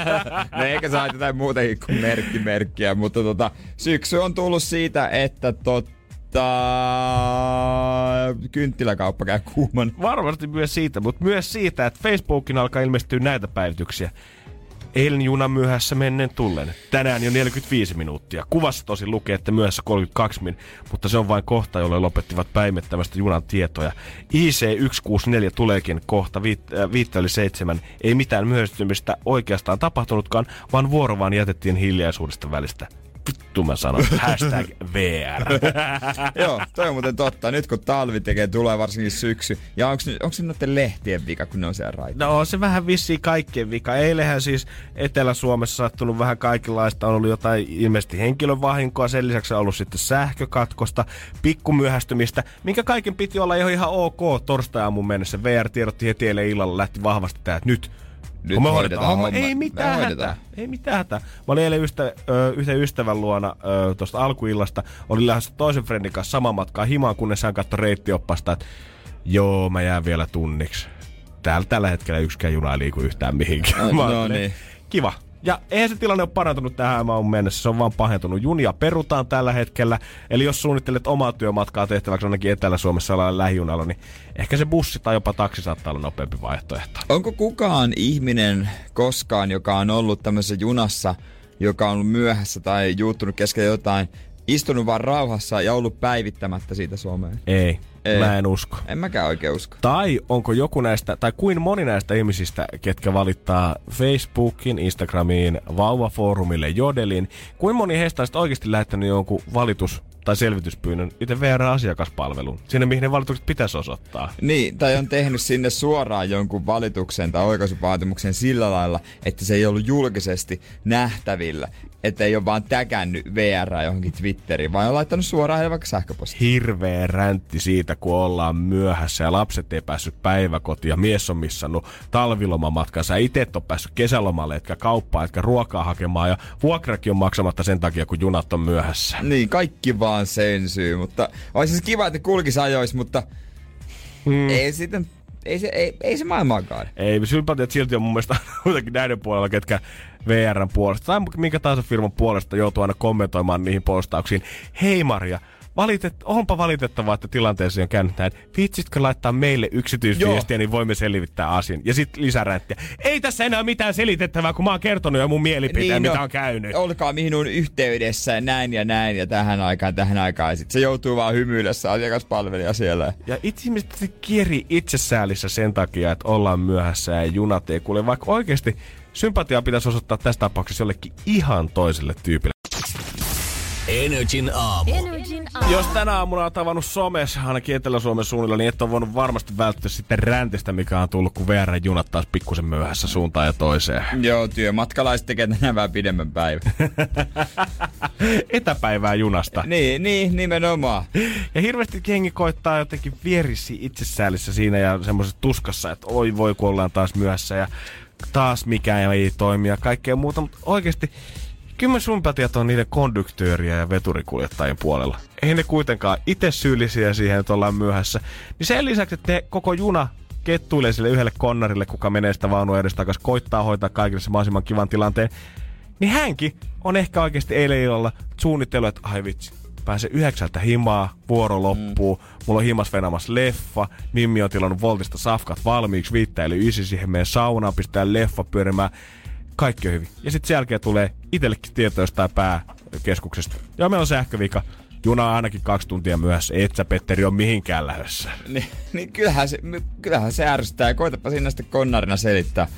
no eikä saa jotain muutenkin kuin merkki merkkiä, mutta tota, syksy on tullut siitä, että tota, kynttiläkauppa käy kuuman. Varmasti myös siitä, mutta myös siitä, että Facebookin alkaa ilmestyä näitä päivityksiä. Eilen junan myöhässä menneen tullen. Tänään jo 45 minuuttia. Kuvassa tosi lukee, että myöhässä 32 min, mutta se on vain kohta, jolle lopettivat päimettämästä junan tietoja. IC164 tuleekin kohta äh, viittä seitsemän. Ei mitään myöhästymistä oikeastaan tapahtunutkaan, vaan vuoro vaan jätettiin hiljaisuudesta välistä. Vittu mä sanon. Hashtag VR. Joo, toi on muuten totta. Nyt kun talvi tekee, tulee varsinkin syksy. Ja onko onko se noiden lehtien vika, kun ne on siellä raita? No on se vähän vissiin kaikkien vika. Eilähän siis Etelä-Suomessa sattunut vähän kaikenlaista. On ollut jotain ilmeisesti henkilövahinkoa. Sen lisäksi on ollut sitten sähkökatkosta, pikkumyöhästymistä, minkä kaiken piti olla jo ihan ok torstai-aamun mennessä. VR tiedotti heti eilen illalla, lähti vahvasti tää, että nyt Nyt Kun me hoidetaan homma. homma. Ei Me mitään hoidetaan. hätää. Ei mitään hätää. Mä olin eilen ystä, ö, yhden ystävän luona ö, tuosta alkuillasta. Olin lähdössä toisen friendin kanssa saman matkaan himaan, kunnes hän katsoi reittioppasta, että joo, mä jään vielä tunniksi. Täällä tällä hetkellä yksikään juna ei liiku yhtään mihinkään. No, no niin. Kiva. Ja eihän se tilanne ole parantunut tähän maan mennessä, se on vaan pahentunut. Junia perutaan tällä hetkellä, eli jos suunnittelet omaa työmatkaa tehtäväksi ainakin Etelä-Suomessa ollaan lähijunalla, niin ehkä se bussi tai jopa taksi saattaa olla nopeampi vaihtoehto. Onko kukaan ihminen koskaan, joka on ollut tämmöisessä junassa, joka on ollut myöhässä tai juuttunut keskellä jotain, istunut vaan rauhassa ja ollut päivittämättä siitä Suomeen? Ei, Ei. mä en usko. En mäkään oikein usko. Tai onko joku näistä, tai kuin moni näistä ihmisistä, ketkä valittaa Facebookin, Instagramiin, Vauvafoorumille, Jodelin, kuin moni heistä on oikeasti lähettänyt jonkun valitus tai selvityspyynnön itse VR-asiakaspalveluun, sinne mihin ne valitukset pitäisi osoittaa. Niin, tai on tehnyt sinne suoraan jonkun valituksen tai oikaisuvaatimuksen sillä lailla, että se ei ollut julkisesti nähtävillä. Että ei ole vaan täkännyt VR johonkin Twitteriin, vaan on laittanut suoraan heille vaikka sähköpostiin. Hirveä räntti siitä, kun ollaan myöhässä ja lapset ei päässyt päiväkotiin ja mies on missannut talvilomamatkansa ja itse et ole päässyt kesälomalle, etkä kauppaa, etkä ruokaa hakemaan ja vuokrakin on maksamatta sen takia, kun junat on myöhässä. Niin, kaikki vaan sen syy, mutta olisi siis kiva, että kulkisi ajois, mutta Hmm. ei sitten, ei se, ei, ei se maailmaa kaada. Ei, sympatiat silti on mun mielestä kuitenkin näiden puolella, ketkä VRn puolesta tai minkä tahansa firman puolesta joutuu aina kommentoimaan niihin postauksiin. Hei Maria, valitet, onpa valitettavaa, että tilanteeseen on käynyt näin. Viitsitkö laittaa meille yksityisviestiä, niin voimme selvittää asian. Ja sitten lisäränttiä. Ei tässä enää mitään selitettävää, kun mä oon kertonut jo mun mielipiteen, niin, mitä no, on käynyt. Olkaa minun yhteydessä ja näin ja näin ja tähän aikaan, tähän aikaan. Ja sit se joutuu vaan hymyilessä asiakaspalvelija siellä. Ja itse ihmiset se kieri itsesäälissä sen takia, että ollaan myöhässä ja junat ei kuule. Vaikka oikeasti sympatiaa pitäisi osoittaa tässä tapauksessa jollekin ihan toiselle tyypille. Energin aamu. Energin aamu. Jos tänä aamuna on tavannut somessa, ainakin Etelä-Suomen suunnilla, niin et ole voinut varmasti välttyä sitten räntistä, mikä on tullut, kun VR-junat taas pikkusen myöhässä suuntaan ja toiseen. Joo, työmatkalaiset tekee tänään vähän pidemmän päivän. Etäpäivää junasta. niin, niin, nimenomaan. Ja hirveästi jengi koittaa jotenkin vierissi itsesäälissä siinä ja semmoisessa tuskassa, että oi voi kun ollaan taas myöhässä ja taas mikään ei toimi ja kaikkea muuta, mutta oikeasti kyllä mä sympatiat on niiden konduktööriä ja veturikuljettajien puolella. Ei ne kuitenkaan itse syyllisiä siihen, että ollaan myöhässä. Niin sen lisäksi, että ne koko juna kettuilee sille yhdelle konnarille, kuka menee sitä vaunua edestakas, koittaa hoitaa kaikille se mahdollisimman kivan tilanteen, niin hänkin on ehkä oikeasti eilen illalla suunnitellut, että ai vitsi, pääsee yhdeksältä himaa, vuoro loppuu, mm. mulla on himas venamas leffa, Mimmi on tilannut Voltista safkat valmiiksi, viittä eli ysi siihen meidän saunaan, pistää leffa pyörimään, kaikki on hyvin. Ja sitten sen jälkeen tulee itsellekin tieto jostain pääkeskuksesta. Joo, meillä on sähkövika. Juna on ainakin kaksi tuntia myöhässä. Et sä, Petteri, on mihinkään lähdössä. Niin, niin kyllähän, se, kyllähän se ärsyttää. Koitapa sinne sitten konnarina selittää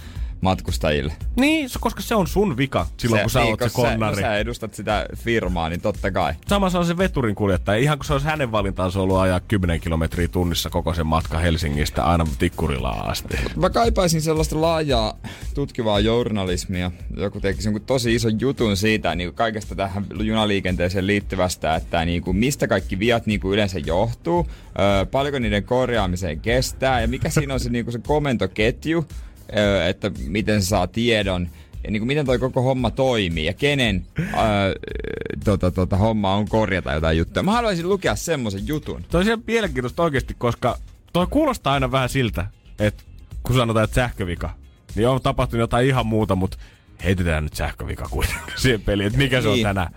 matkustajille. Niin, se- koska se on sun vika silloin, kun sä niin, oot se kun Sä, konnari. kun sä edustat sitä firmaa, niin totta kai. Sama se on se veturin kuljettaja. Ihan kuin se olisi hänen valintaansa ollut ajaa 10 kilometriä tunnissa koko sen matka Helsingistä aina Tikkurilaan asti. Mä kaipaisin sellaista laajaa tutkivaa journalismia. Joku tekisi jonkun tosi ison jutun siitä niin kuin kaikesta tähän junaliikenteeseen liittyvästä, että niin kuin mistä kaikki viat niin kuin yleensä johtuu, öö, paljonko niiden korjaamiseen kestää ja mikä siinä on se, niin kuin se komentoketju, että miten se saa tiedon ja niin kuin miten toi koko homma toimii ja kenen öö, tota, tota, homma on korjata jotain juttuja. Mä haluaisin lukea semmoisen jutun. Toi on mielenkiintoista oikeasti, koska toi kuulostaa aina vähän siltä, että kun sanotaan, että sähkövika, niin on tapahtunut jotain ihan muuta, mutta heitetään nyt sähkövika kuitenkin siihen peliin, että mikä se on Niin. tänään.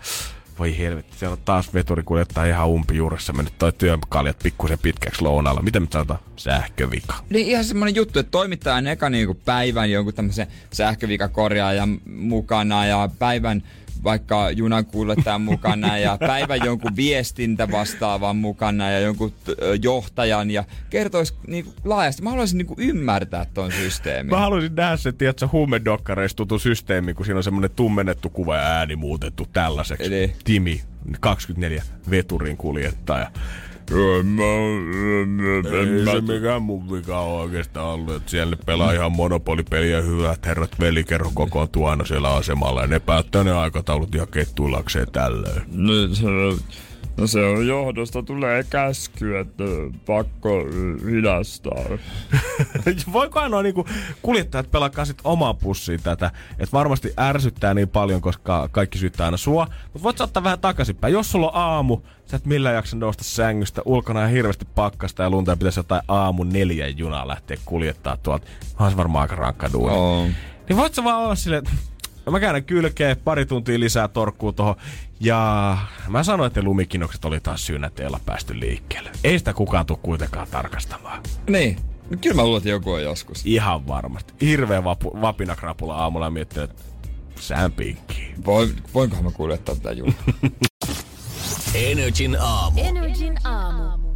Voi helvetti, siellä on taas veturi kuljettaa ihan umpijuuressa mennyt toi työkaljat pikkusen pitkäksi lounalla. Miten me sanotaan? Sähkövika. Niin ihan semmonen juttu, että toimittaja eka niinku päivän jonkun tämmöisen sähkövikakorjaajan mukana ja päivän vaikka junankuljettajan mukana ja päivän jonkun viestintä vastaavan mukana ja jonkun t- johtajan ja kertois niinku laajasti. Mä haluaisin niinku ymmärtää ton systeemin. Mä haluaisin nähdä sen, tiedätkö, huumedokkareista tutun systeemi, kun siinä on semmonen tummennettu kuva ja ääni muutettu tällaiseksi. Eli? Timi, 24, veturin kuljettaja. Ei se mikään mun vika on oikeastaan ollut, että siellä pelaa ihan monopolipeliä hyvät herrat velikerho kokoontuu aina siellä asemalla ja ne päättää ne aikataulut ihan kettuillakseen tällöin. No se, no se on johdosta tulee käsky, että pakko hidastaa. Voiko ainoa niinku kuljettajat pelaakaan sit omaa pussiin tätä, että varmasti ärsyttää niin paljon, koska kaikki syyttää aina sua, mutta voit ottaa vähän takaisinpäin. Jos sulla on aamu, sä et millään jaksa nousta sängystä, ulkona on hirveästi pakkasta ja lunta ja pitäisi jotain aamu neljän junaa lähteä kuljettaa tuolta. On se varmaan aika rankka duuni. On. Niin voit sä vaan olla silleen, no mä käännän kylkeen, pari tuntia lisää torkkuu tohon. Ja mä sanoin, että ne lumikinnokset oli taas syynä, että ei olla päästy liikkeelle. Ei sitä kukaan tuu kuitenkaan tarkastamaan. Niin. No Kyllä mä luulen, että joku on joskus. Ihan varmasti. Hirveä vapu, vapinakrapula aamulla ja miettii, että sään pinkkiin. Voin, voinkohan mä kuljettaa tätä junaa? Energin aamu. Energin aamu.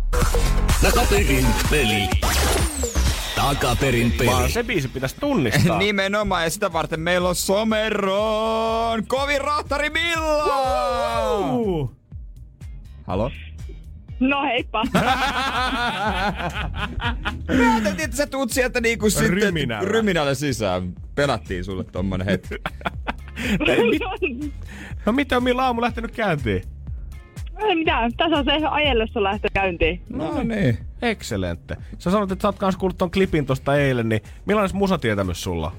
Takaperin peli. Takaperin Vaan peli. se biisi pitäisi tunnistaa. Nimenomaan, ja sitä varten meillä on Someron kovin rahtari Milla! Halo? No heippa. Mä ajattelin, että sä tuut sieltä niinku sitten Ryminällä. ryminällä sisään. Pelattiin sulle tommonen hetki. Mit, no miten on Milla aamu lähtenyt käyntiin? Ei mitään, tässä on se ajellessa lähtö käyntiin. No niin. Excelente. Sä sanoit, että sä oot kans kuullut ton klipin tosta eilen, niin millainen musatietämys sulla?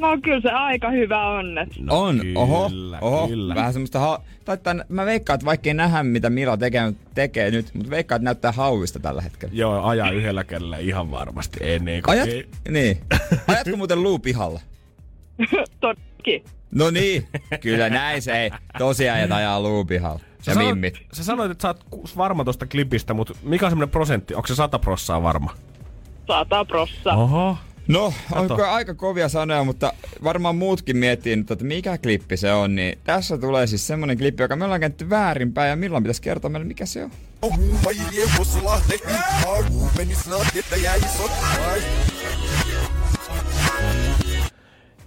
No kyllä se aika hyvä on. Et. No, on, kyllä, oho, oho. kyllä. Vähän semmoista, ha- tai tän, mä veikkaan, että vaikka ei nähdä mitä Milla tekee, tekee nyt, mutta veikkaan, että näyttää hauista tällä hetkellä. Joo, ajaa yhdellä kädellä ihan varmasti. Ei niin, kun Ajat, ei- niin. Ajatko muuten luu pihalla? Todellakin. No niin, kyllä näin se ei. Tosiaan ajaa luu pihalla. Sä Ja sanoit, sä sanoit, että sä oot varma tosta klipistä, mutta mikä on semmonen prosentti? Onko se sata prossaa varma? Sata prossa. Oho. No, onko aika kovia sanoja, mutta varmaan muutkin miettii nyt, että mikä klippi se on, niin tässä tulee siis semmonen klippi, joka me ollaan käännetty väärinpäin ja milloin pitäisi kertoa meille, mikä se on.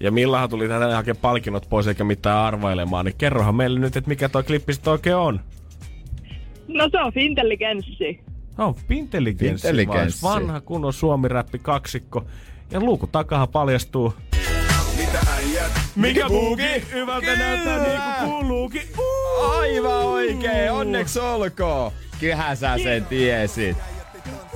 Ja Millahan tuli tänne hakemaan palkinnot pois eikä mitään arvailemaan, niin kerrohan meille nyt, että mikä toi klippi sitten oikein on. No se on Fintelligenssi. No, Pintelligenssi, Pintelligenssi. vanha kunnon suomi-räppi kaksikko. Ja luukun takahan paljastuu. Mikä buuki? Hyvältä näyttää niin kuin kuuluukin. Aivan oikein, onneksi olkoon. Kyllähän sä sen tiesit.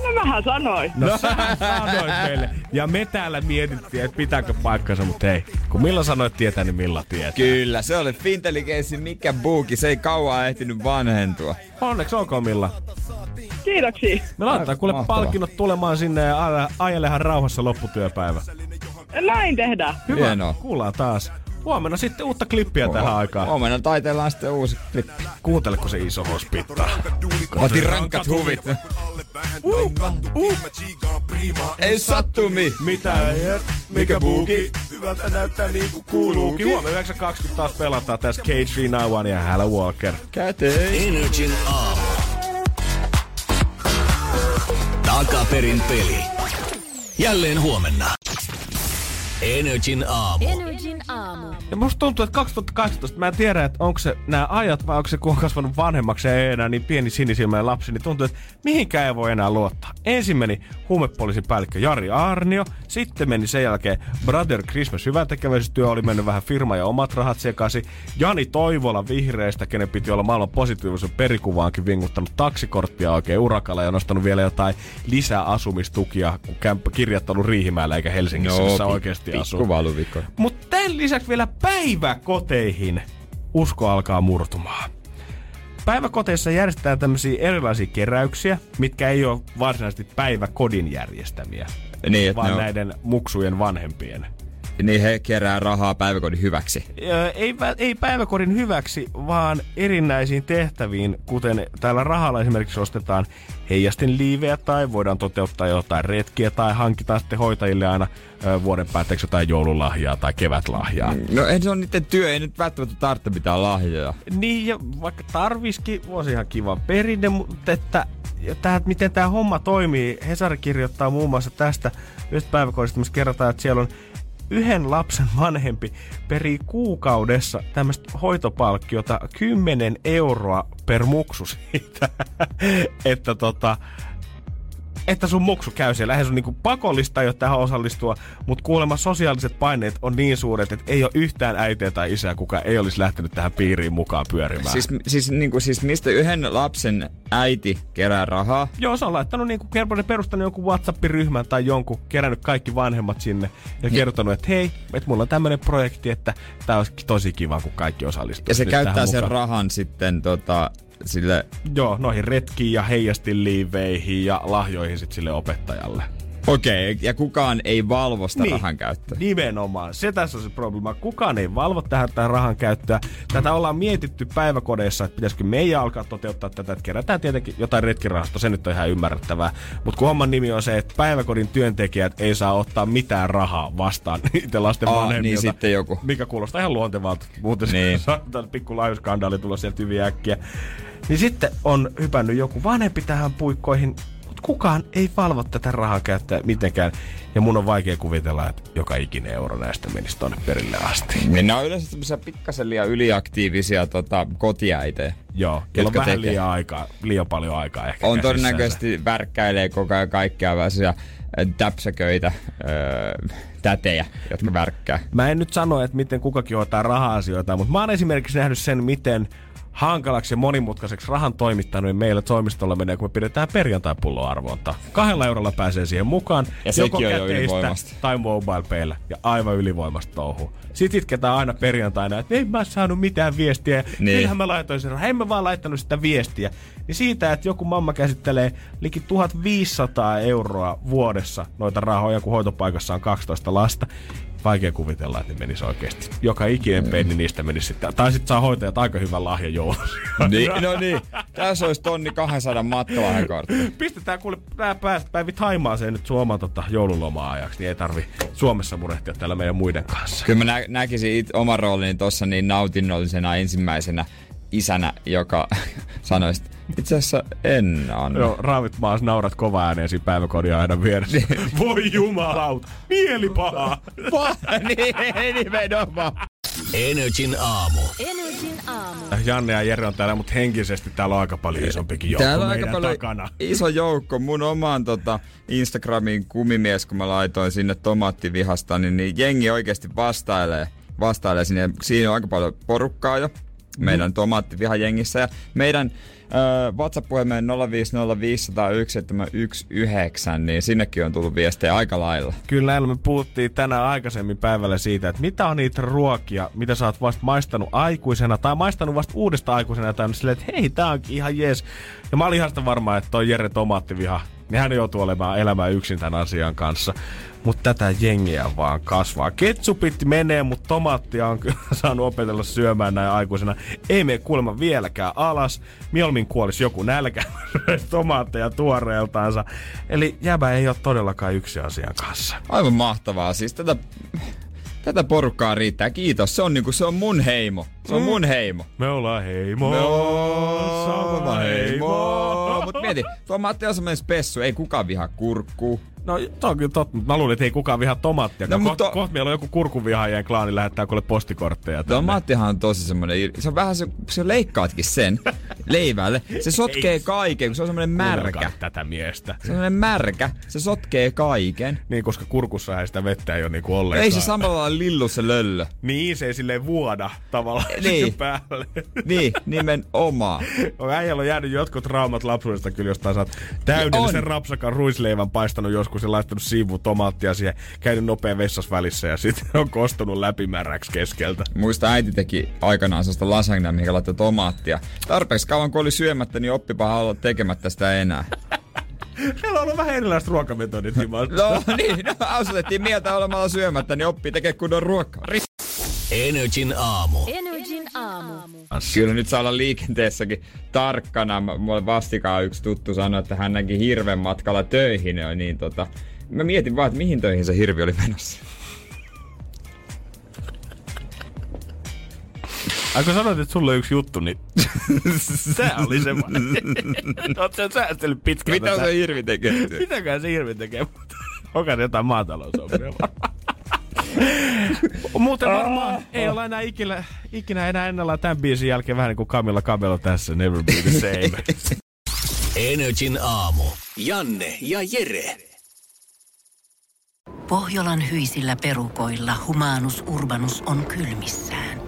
No vähän sanoin. No sä sanoit meille. Ja me täällä mietittiin, että pitääkö paikkansa, mutta hei. Kun Milla sanoit tietää, niin Milla tietää. Kyllä, se oli Fintelligenssi mikä buuki, se ei kauan ehtinyt vanhentua. Onneksi olkoon Milla. Kiitoksia. Me laitetaan kuule Mahtavaa. palkinnot tulemaan sinne ja ajelehan rauhassa lopputyöpäivä. Näin tehdään. Hyvä, Hienoa. kuullaan taas. Huomenna sitten uutta klippiä tähän aikaan. Huomenna taitellaan sitten uusi klippi. Kuunteleko se iso hospittaa? Otin rankkat huvit. Uh, uh. Ei sattumi. Mitä? Mikä buuki? Hyvältä näyttää niin kuin kuuluukin. Huomenna 9.20 taas pelataan tässä K391 ja Halla Walker. Käteen. Energin aamu. Takaperin peli. Jälleen huomenna. Energin aamu. Energin aamu. Ja musta tuntuu, että 2018, mä en tiedä, että onko se nämä ajat vai onko se kun on kasvanut vanhemmaksi ja ei enää niin pieni sinisilmäinen lapsi, niin tuntuu, että mihinkään ei voi enää luottaa. Ensin meni huumepoliisin päällikkö Jari Arnio, sitten meni sen jälkeen Brother Christmas hyväntekeväisyystyö, oli mennyt vähän firma ja omat rahat sekaisin. Jani Toivola vihreistä, kenen piti olla maailman positiivisen perikuvaankin vinguttanut taksikorttia oikein urakalla ja nostanut vielä jotain lisää asumistukia, kun kirjattanut Riihimäellä eikä Helsingissä, missä oikeasti asuu. Pikkuvaluvikko. Mutta tämän lisäksi vielä päiväkoteihin usko alkaa murtumaan. Päiväkoteissa järjestetään tämmöisiä erilaisia keräyksiä, mitkä ei ole varsinaisesti päiväkodin järjestämiä, Niin, vaan on, näiden muksujen vanhempien. Niin he kerää rahaa päiväkodin hyväksi. Ei, ei päiväkodin hyväksi, vaan erinäisiin tehtäviin, kuten täällä rahalla esimerkiksi ostetaan heijastin liivejä tai voidaan toteuttaa jotain retkiä tai hankitaan sitten hoitajille aina ö, vuoden päätteeksi jotain joululahjaa tai kevätlahjaa. No ei se on niiden työ, ei nyt välttämättä tarvitse mitään lahjoja. Niin, ja vaikka tarviskin, olisi ihan kiva perinne, mutta että ja tää, miten tämä homma toimii, Hesari kirjoittaa muun muassa tästä yhdestä päiväkodista, missä kerrotaan, että siellä on yhden lapsen vanhempi perii kuukaudessa tämmöistä hoitopalkkiota 10 euroa per muksu siitä, että tota, että sun muksu käy siellä. Eihän sun niinku pakollista jo tähän osallistua, mutta kuulemma sosiaaliset paineet on niin suuret, että ei ole yhtään äitiä tai isää, kuka ei olisi lähtenyt tähän piiriin mukaan pyörimään. Siis, siis, niin kuin, siis mistä yhden lapsen äiti kerää rahaa? Joo, se on laittanut niinku perustanut jonkun WhatsApp-ryhmän tai jonkun, kerännyt kaikki vanhemmat sinne ja kertonut, että hei, että mulla on tämmöinen projekti, että tää olisi tosi kiva, kun kaikki osallistuu. Ja se käyttää sen mukaan. rahan sitten tota, sille... Joo, noihin retkiin ja heijastinliiveihin ja lahjoihin sitten sille opettajalle. Okei, okay, ja kukaan ei valvo sitä niin. rahan käyttöä. Nimenomaan. Se tässä on se probleema. Kukaan ei valvo tähän tähän rahan käyttöä. Tätä ollaan mietitty päiväkodeissa, että pitäisikö meidän alkaa toteuttaa tätä, että kerätään tietenkin jotain retkirahastoa, se nyt on ihan ymmärrettävää. Mutta kun homman nimi on se, että päiväkodin työntekijät ei saa ottaa mitään rahaa vastaan niiden lasten Aa, vanhemmilta. niin sitten joku. Mikä kuulostaa ihan luontevalta. Muuten Niin. saattaa pikku laajuuskandaali tulla sieltä hyvin äkkiä. Niin sitten on hypännyt joku vanhempi tähän puikkoihin, mutta kukaan ei valvo tätä rahaa käyttää mitenkään. Ja mun on vaikea kuvitella, että joka ikinen euro näistä menisi tonne perille asti. Niin ne on yleensä tämmöisiä pikkasen liian yliaktiivisia tota, kotiäitejä. Joo, kello on vähän tekee. liian aikaa, liian paljon aikaa ehkä On käsissään. todennäköisesti värkkäilee koko ajan kaikkia väisiä täpsäköitä öö, tätejä, jotka värkkää. Mä en nyt sano, että miten kukakin hoitaa raha-asioita, mutta mä oon esimerkiksi nähnyt sen, miten hankalaksi ja monimutkaiseksi rahan toimittaminen meillä toimistolla menee, kun me pidetään perjantai-pulloarvonta. Kahdella eurolla pääsee siihen mukaan. Ja sekin on jo käteistä ylivoimasta. Tai mobile payllä. Ja aivan ylivoimasta touhu. Sitten itketään aina perjantaina, että ei mä saanut mitään viestiä. Niin. Kyllähän mä laitoin sen rahan. En mä vaan laittanut sitä viestiä. Niin siitä, että joku mamma käsittelee liki 1500 euroa vuodessa noita rahoja, kun hoitopaikassa on 12 lasta. Vaikea kuvitella, että ne menisi oikeasti. Joka ikinen penni niistä menisi sitten. Tai sitten saa hoitajat aika hyvän lahjan joulussa. Niin, no niin, tässä olisi tonni 200 matkalahjakortti. Pistetään kuule pää päästä päivi Taimaaseen nyt Suomen tota, joululoma-ajaksi, niin ei tarvi Suomessa murehtia täällä meidän muiden kanssa. Kyllä mä nä- näkisin it- oman roolini tossa niin nautinnollisena ensimmäisenä isänä, joka sanoisi, että Itse asiassa en anna. Joo, raavit maas naurat kova ääneen siinä päiväkodin aina vieressä. Voi jumalauta, mieli paha. niin, nimenomaan. Energin aamu. Energin aamu. Janne ja Jere on täällä, mutta henkisesti täällä on aika paljon isompikin joukko Täällä on meidän aika paljon takana. iso joukko. Mun omaan tota, Instagramin kumimies, kun mä laitoin sinne tomaattivihasta, niin, niin jengi oikeasti vastailee, vastailee sinne. Siinä on aika paljon porukkaa jo meidän tomaattivihajengissä. Ja meidän ö, WhatsApp-puhelimeen 050501719, niin sinnekin on tullut viestejä aika lailla. Kyllä, me puhuttiin tänään aikaisemmin päivällä siitä, että mitä on niitä ruokia, mitä sä oot vasta maistanut aikuisena, tai maistanut vasta uudesta aikuisena, tai on silleen, että hei, tää onkin ihan jees. Ja mä olin ihan sitä varma, että toi Jere Tomaattiviha, niin hän joutuu olemaan elämään yksin tämän asian kanssa. Mutta tätä jengiä vaan kasvaa. Ketsupit menee, mutta tomaattia on kyllä saanut opetella syömään näin aikuisena. Ei mene kuulemma vieläkään alas. Mieluummin kuolisi joku nälkä tomaatteja tuoreeltaansa. Eli jäbä ei ole todellakaan yksi asian kanssa. Aivan mahtavaa. Siis tätä, tätä porukkaa riittää. Kiitos. Se on, niinku, se on mun heimo. Se on mun heimo. Me ollaan heimo. Me ollaan heimo. Mut mieti, tuo Matti on semmonen spessu. Ei kukaan vihaa kurkkuu. No, toi on kyllä totta, mutta mä luulen, että ei kukaan vihaa tomaattia. No, mutta- kohta, kohta meillä on joku kurkuvihaajien klaani lähettää kuule postikortteja. Tänne. Mattihan on tosi semmonen, se on vähän se, sä leikkaatkin sen leivälle. Se sotkee Ei. kaiken, kun se on Kuunnelkaa märkä. tätä miestä. Se on semmonen märkä. Se sotkee kaiken. Niin, koska kurkussa ei sitä vettä ei ole niinku ollenkaan. Ei se samalla lillu se löllö. Niin, se ei silleen vuoda tavallaan Niin. siihen päälle. Niin, nimenomaan. On äijällä on jäänyt jotkut traumat lapsuudesta kyllä, jostain sä oot täydellisen On. rapsakan ruisleivän paistanut joskus ja laittanut siivu tomaattia siihen, käynyt nopea vessas välissä ja sitten on kostunut läpimäräksi keskeltä. Muista äiti teki aikanaan sellaista lasagnea, mihin laittoi tomaattia. Tarpeeksi kauan kun oli syömättä, niin oppipa olla tekemättä sitä enää. Meillä on ollut vähän erilaiset ruokametodit. Timo. No niin, no, asutettiin mieltä olemalla syömättä, niin oppii tekee kunnon ruokaa. Energin aamu. Energin aamu. Kyllä nyt saa olla liikenteessäkin tarkkana. Mulle vastikaan yksi tuttu sanoi, että hän näki hirven matkalla töihin. ja Niin tota, mä mietin vaan, että mihin töihin se hirvi oli menossa. Ai kun sanoit, että sulla on yksi juttu, niin tää oli semmoinen. Oot sä säästellyt pitkään Mitä tätä. se hirvi tekee? Mitäkään se hirvi tekee, mutta onko se jotain maatalousomia Muuten varmaan ei olla enää ikinä, ikinä enää ennallaan tämän biisin jälkeen vähän niin kuin Camilla Cabello tässä Never Be The Same. Energin aamu. Janne ja Jere. Pohjolan hyisillä perukoilla humanus urbanus on kylmissään.